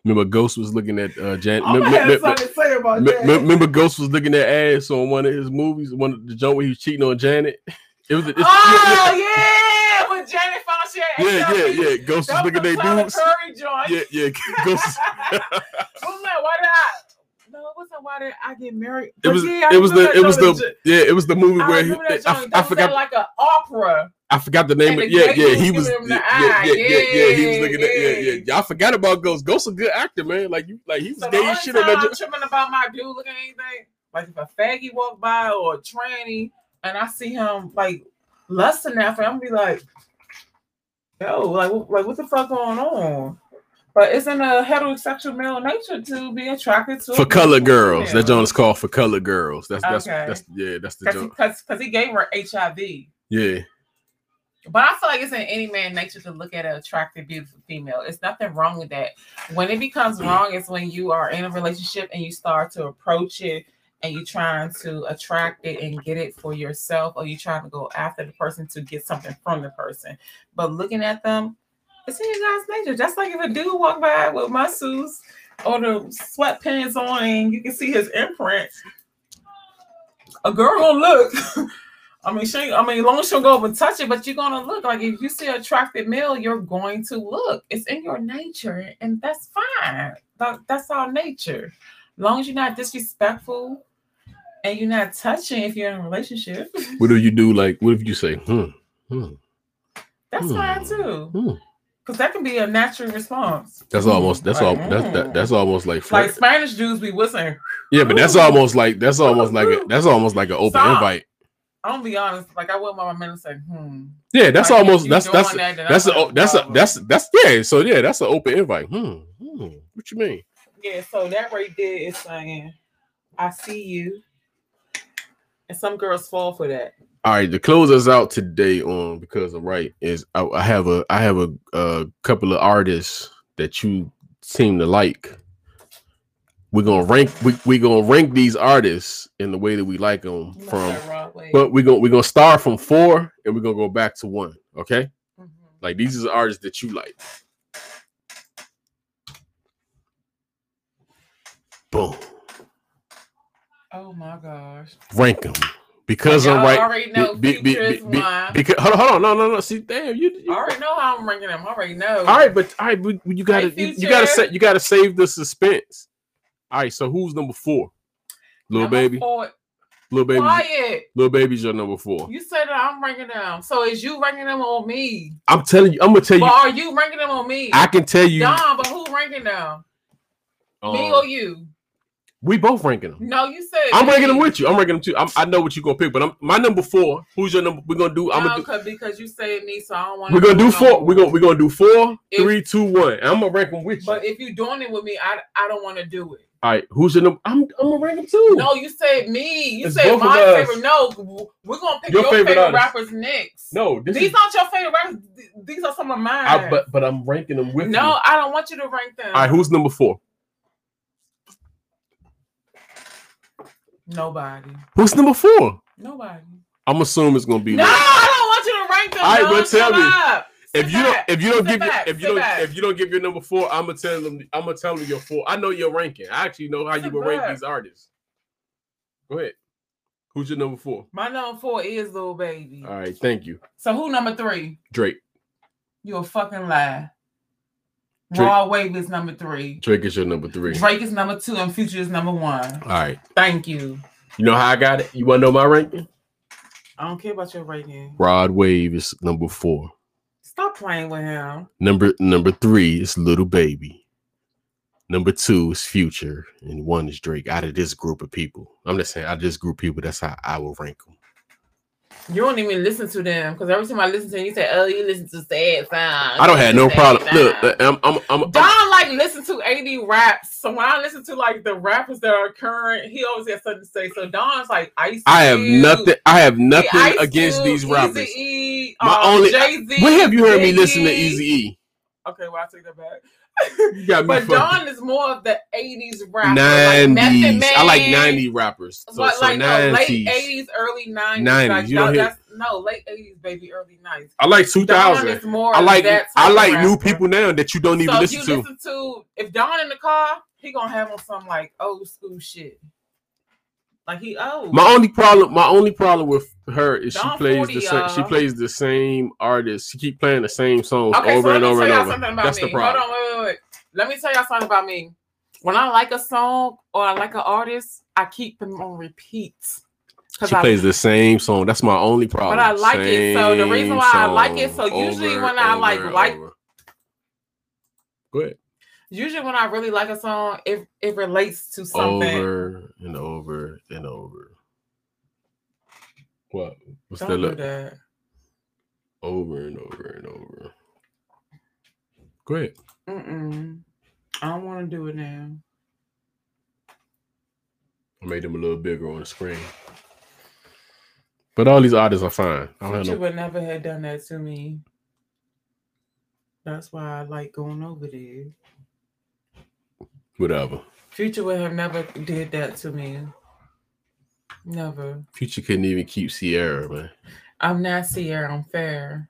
Speaker 1: Remember, Ghost was looking at uh, Jan.
Speaker 3: I'm gonna have something to say about
Speaker 1: mem-
Speaker 3: that.
Speaker 1: Remember, Ghost was looking at ass on one of his movies, one of the joint where he was cheating on Janet. It was. It's,
Speaker 3: oh yeah, when Janet found she had
Speaker 1: yeah, yeah,
Speaker 3: HIV.
Speaker 1: yeah. Ghost was
Speaker 3: was
Speaker 1: looking at dudes.
Speaker 3: Perry joint.
Speaker 1: Yeah, yeah. Ghost.
Speaker 3: I'm like, why did I? No, it wasn't why did I get married?
Speaker 1: It was.
Speaker 3: Yeah,
Speaker 1: It was the. It was the. Yeah, it was the movie
Speaker 3: I
Speaker 1: where he. I. I
Speaker 3: was
Speaker 1: forgot.
Speaker 3: like an opera.
Speaker 1: I forgot the name of
Speaker 3: the
Speaker 1: yeah, yeah, he was yeah, yeah, yeah, yeah, he was looking at yeah,
Speaker 3: Yeah,
Speaker 1: yeah. Y'all forgot about Ghost. Ghost a good actor, man. Like you like he was
Speaker 3: So
Speaker 1: gay shit on that
Speaker 3: I'm tripping about my dude looking at anything, like if a faggy walk by or a tranny, and I see him like lusting after, him, I'm be like, yo, like, like what the fuck going on? But isn't a heterosexual male nature to be attracted to
Speaker 1: For color girls. That
Speaker 3: female.
Speaker 1: joint is called for color girls. That's that's
Speaker 3: Okay.
Speaker 1: that's yeah, that's the joint.
Speaker 3: because because he gave her HIV.
Speaker 1: Yeah.
Speaker 3: But I feel like it's in any man nature to look at an attractive, beautiful female. It's nothing wrong with that. When it becomes wrong is when you are in a relationship and you start to approach it and you're trying to attract it and get it for yourself, or you trying to go after the person to get something from the person. But looking at them, it's in your guys' nature. Just like if a dude walk by with muscles or the sweatpants on and you can see his imprint, a girl gonna look. I mean, she. I mean, long as she'll go up and touch it, but you're gonna look like if you see an attractive male, you're going to look. It's in your nature, and that's fine. That, that's our nature. As long as you're not disrespectful and you're not touching, if you're in a relationship,
Speaker 1: What do you do? Like, what if you say, hmm, hmm,
Speaker 3: that's
Speaker 1: Hmm.
Speaker 3: fine too.
Speaker 1: hmm.
Speaker 3: Because that can be a natural response.
Speaker 1: That's almost that's all
Speaker 3: Like,
Speaker 1: that's that,
Speaker 3: mm.
Speaker 1: that's almost like,
Speaker 3: Like. Spanish dudes be whistling.
Speaker 1: yeah, but that's almost like that's almost like a that's almost like an open
Speaker 3: Stop.
Speaker 1: invite.
Speaker 3: I'm gonna be honest. Like I wouldn't want my man to say, "Hmm."
Speaker 1: Yeah, that's
Speaker 3: Like,
Speaker 1: almost that's that's
Speaker 3: that,
Speaker 1: that's a that's a that's that's yeah. So yeah, that's an open invite. Hmm, hmm. What you mean?
Speaker 3: Yeah, so that right there is saying, I see you. And some girls fall for that.
Speaker 1: All right, to close us out today on because I'm right is I, I have a I have a, a couple of artists that you seem to like. We're gonna rank we we gonna rank these artists in the way that we like them from,
Speaker 3: that raw way.
Speaker 1: but we're gonna we're gonna start from four and we're gonna go back to one. Okay,
Speaker 3: Mhm.
Speaker 1: like these are the artists that you like. Boom.
Speaker 3: Oh my gosh.
Speaker 1: Rank them because I'm right.
Speaker 3: already know
Speaker 1: be- be- be- be- because hold on, hold on, no, no, no. See, damn, you. you
Speaker 3: I already know how I'm ranking them. I already know.
Speaker 1: all right, but all right, but you gotta,
Speaker 3: Hey,
Speaker 1: you, you gotta say, you gotta save the suspense. All right, so who's number four? Little
Speaker 3: Number
Speaker 1: baby,
Speaker 3: four-
Speaker 1: little baby,
Speaker 3: Quiet.
Speaker 1: little baby's your number four.
Speaker 3: You said that I'm ranking them. So is you ranking them on me?
Speaker 1: I'm telling you, I'm gonna tell
Speaker 3: But
Speaker 1: you.
Speaker 3: are you ranking them on me?
Speaker 1: I can tell you.
Speaker 3: Don, but who ranking them? me
Speaker 1: um,
Speaker 3: or you?
Speaker 1: We both ranking them.
Speaker 3: No, you said
Speaker 1: I'm ranking them with you. I'm ranking them too. I'm, I know what you're gonna pick, but I'm my number four. Who's your number? We're gonna do. I'm
Speaker 3: no,
Speaker 1: gonna do.
Speaker 3: 'cause- because you said me, so I don't want.
Speaker 1: We're gonna do four. We're gonna we're gonna do four,
Speaker 3: If-
Speaker 1: three, two, one. And I'm gonna rank them with you.
Speaker 3: But if you're doing it with me, I I don't want to do it.
Speaker 1: All right, who's your number? I'm I'm gonna rank them too.
Speaker 3: No, you said me. You
Speaker 1: It's
Speaker 3: said my favorite. No, we're gonna pick
Speaker 1: Your
Speaker 3: your,
Speaker 1: favorite
Speaker 3: favorite, rappers next.
Speaker 1: no, this
Speaker 3: these
Speaker 1: is.
Speaker 3: aren't your favorite rappers. These are some of mine.
Speaker 1: I, but but I'm ranking them with you.
Speaker 3: no, I don't want you to rank them.
Speaker 1: All right, who's number four?
Speaker 3: Nobody.
Speaker 1: Who's number four?
Speaker 3: Nobody.
Speaker 1: I'm assuming it's gonna be.
Speaker 3: No, I don't want you to rank them.
Speaker 1: All right, but tell me, if
Speaker 3: Sit
Speaker 1: you don't if you don't
Speaker 3: Sit
Speaker 1: give your
Speaker 3: back,
Speaker 1: if you
Speaker 3: sit
Speaker 1: don't
Speaker 3: back.
Speaker 1: if you don't give your number four, I'm gonna tell them I'm gonna tell them your four. I know your ranking. I actually know how you would rank these artists. Go ahead. Who's your number four?
Speaker 3: My number four is Lil Baby.
Speaker 1: All right, thank you,
Speaker 3: So who number three?
Speaker 1: Drake.
Speaker 3: You're a fucking lie.
Speaker 1: Drake.
Speaker 3: Rod Wave is number three.
Speaker 1: Drake is your number three.
Speaker 3: Drake is number two, and Future is number one.
Speaker 1: All right.
Speaker 3: Thank you.
Speaker 1: You know how I got it? You want to know my ranking?
Speaker 3: I don't care about your ranking.
Speaker 1: Rod Wave is number four.
Speaker 3: Stop playing with him.
Speaker 1: Number number three is Little Baby. Number two is Future, and one is Drake. Out of this group of people, I'm just saying, out of this group of people, that's how I will rank them.
Speaker 3: You don't even listen to them because every time I listen to them, you say, "Oh, you listen to sad songs."
Speaker 1: I don't have no problem. Look. I'm, I'm, I'm, I'm,
Speaker 3: Don like listen to 80 raps. So when I listen to like the rappers that are current, he always has something to say. So Don's like Ice.
Speaker 1: I have
Speaker 3: Cube,
Speaker 1: nothing. I have nothing
Speaker 3: Ice
Speaker 1: against
Speaker 3: Cube,
Speaker 1: these rappers.
Speaker 3: Eazy-E,
Speaker 1: My
Speaker 3: um,
Speaker 1: only-
Speaker 3: Jay-Z.
Speaker 1: When have you heard me listen to Easy E?
Speaker 3: Okay, well I take that back.
Speaker 1: You got me
Speaker 3: but. Don is more of the 80s rapper. like Method
Speaker 1: 90s. I like
Speaker 3: Man,
Speaker 1: 90 rappers. So,
Speaker 3: but
Speaker 1: so
Speaker 3: like no, late 80s, early 90s.
Speaker 1: 90s,
Speaker 3: Like,
Speaker 1: you don't
Speaker 3: no,
Speaker 1: hear-
Speaker 3: no, late 80s, baby, early 90s.
Speaker 1: I like
Speaker 3: Don
Speaker 1: 2000.
Speaker 3: is more
Speaker 1: I like
Speaker 3: that
Speaker 1: I like new people now that you don't even
Speaker 3: so
Speaker 1: listen
Speaker 3: you listen to if Dawn in the car, he gonna have on some like old school shit. Like he old.
Speaker 1: My only problem, my only problem with her is she plays
Speaker 3: 40,
Speaker 1: the same. She plays the same artist. She keep playing the same songs
Speaker 3: okay,
Speaker 1: over
Speaker 3: so
Speaker 1: and over and over. That's
Speaker 3: me.
Speaker 1: the problem.
Speaker 3: Hold on, wait, wait, wait. Let me tell y'all something about me. When I like a song or I like an artist, I keep them on repeat.
Speaker 1: She
Speaker 3: I,
Speaker 1: plays the same song. That's my only problem.
Speaker 3: But I like it, so the reason why I like it, so usually
Speaker 1: over
Speaker 3: when I, like,
Speaker 1: over
Speaker 3: like-
Speaker 1: over. Go ahead.
Speaker 3: Usually when I really like a song, it it relates to something.
Speaker 1: Over and over and over. What? What's
Speaker 3: Don't
Speaker 1: that
Speaker 3: do
Speaker 1: look?
Speaker 3: that.
Speaker 1: Over and over and over. Go ahead.
Speaker 3: Mm-mm. I don't want to do it now.
Speaker 1: I made them a little bigger on the screen. But all these artists are fine. I don't
Speaker 3: Future
Speaker 1: no
Speaker 3: would never have done that to me. That's why I like going over there.
Speaker 1: Whatever.
Speaker 3: Future would have never did that to me. Never.
Speaker 1: Future couldn't even keep Ciara, man.
Speaker 3: I'm not Ciara. I'm fair.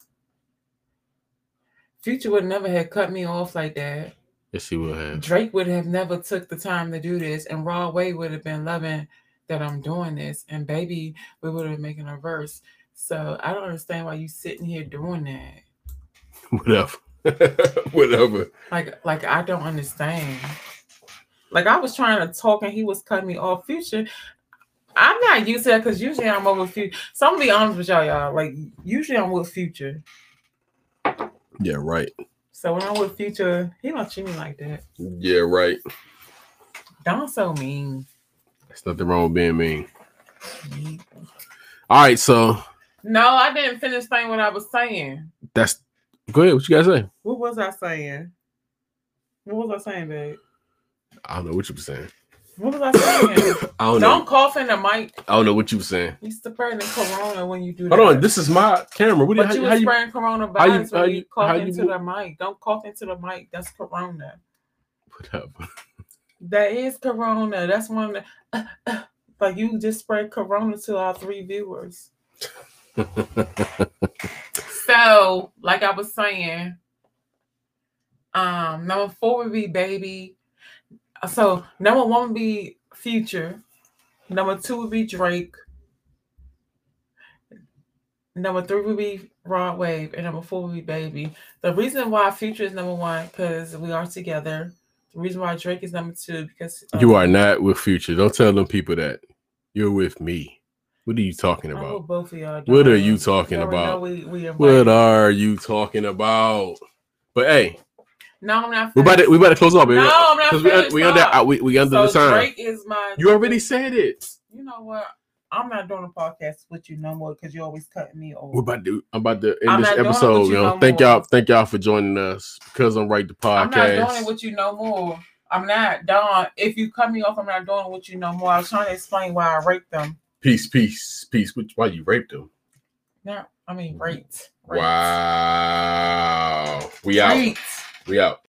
Speaker 3: Future would never have cut me off like that.
Speaker 1: Yes, he will have.
Speaker 3: Drake would have never took the time to do this, and Rod Wave would have been loving that I'm doing this, and baby, we would have been making a verse. So I don't understand why you sitting here doing that.
Speaker 1: Whatever. whatever.
Speaker 3: Like, like I don't understand. Like I was trying to talk and he was cutting me off. Future, I'm not used to that because usually I'm over Future. So I'm gonna be honest with y'all, y'all. Like usually I'm with Future.
Speaker 1: Yeah, right.
Speaker 3: So when I'm with Future, he don't treat me like that.
Speaker 1: Yeah, right.
Speaker 3: Don't so mean.
Speaker 1: There's nothing wrong with being mean. All right, so
Speaker 3: No, I didn't finish saying what I was saying.
Speaker 1: that's go ahead. What you guys say?
Speaker 3: What was I saying? What was I saying, babe?
Speaker 1: I don't know what you were saying.
Speaker 3: What was I saying?
Speaker 1: I don't
Speaker 3: don't
Speaker 1: know.
Speaker 3: cough in the mic.
Speaker 1: I don't know what you were saying.
Speaker 3: You spreading corona when you do
Speaker 1: Hold
Speaker 3: that.
Speaker 1: on, this is my camera. What do you,
Speaker 3: But
Speaker 1: how,
Speaker 3: you
Speaker 1: how you
Speaker 3: spraying coronavirus
Speaker 1: how you-
Speaker 3: when
Speaker 1: how
Speaker 3: you,
Speaker 1: you-
Speaker 3: cough into the mic. Don't cough into the mic. That's corona.
Speaker 1: whatever.
Speaker 3: That is corona. That's one. Of the, like you just spread corona to our three viewers. So, like I was saying, um, number four would be baby. So number one would be future. Number two would be Drake. Number three would be Rod Wave, and number four would be Baby. The reason why Future is number one because we are together. The reason why Drake is number two because um,
Speaker 1: You are not with Future. Don't tell them people that. You're with me. What are you talking about?
Speaker 3: both of y'all.
Speaker 1: What are you talking about?
Speaker 3: We, we
Speaker 1: What
Speaker 3: invited.
Speaker 1: are you talking about? But hey,
Speaker 3: No, I'm not.
Speaker 1: we about to we about to close baby.
Speaker 3: No, I'm not
Speaker 1: we, uh,
Speaker 3: finished,
Speaker 1: we under
Speaker 3: no.
Speaker 1: Uh, we, we under
Speaker 3: so
Speaker 1: the time.
Speaker 3: Drake is my.
Speaker 1: You already said it.
Speaker 3: You know what? I'm not doing a podcast with you no more because you're always cutting me off.
Speaker 1: We're about to I'm about to end
Speaker 3: I'm
Speaker 1: this
Speaker 3: not doing it with
Speaker 1: episode.
Speaker 3: you
Speaker 1: know,
Speaker 3: no
Speaker 1: thank
Speaker 3: more.
Speaker 1: y'all, thank y'all for joining us because I'm right the podcast.
Speaker 3: I'm not doing it with you no more. I'm not Don. If you cut me off, I'm not doing it with you no more. I was trying to explain why I raped them.
Speaker 1: Peace, peace, peace. Which why you raped them?
Speaker 3: No, I mean raped. raped.
Speaker 1: Wow. We out.
Speaker 3: Raped.
Speaker 1: We out.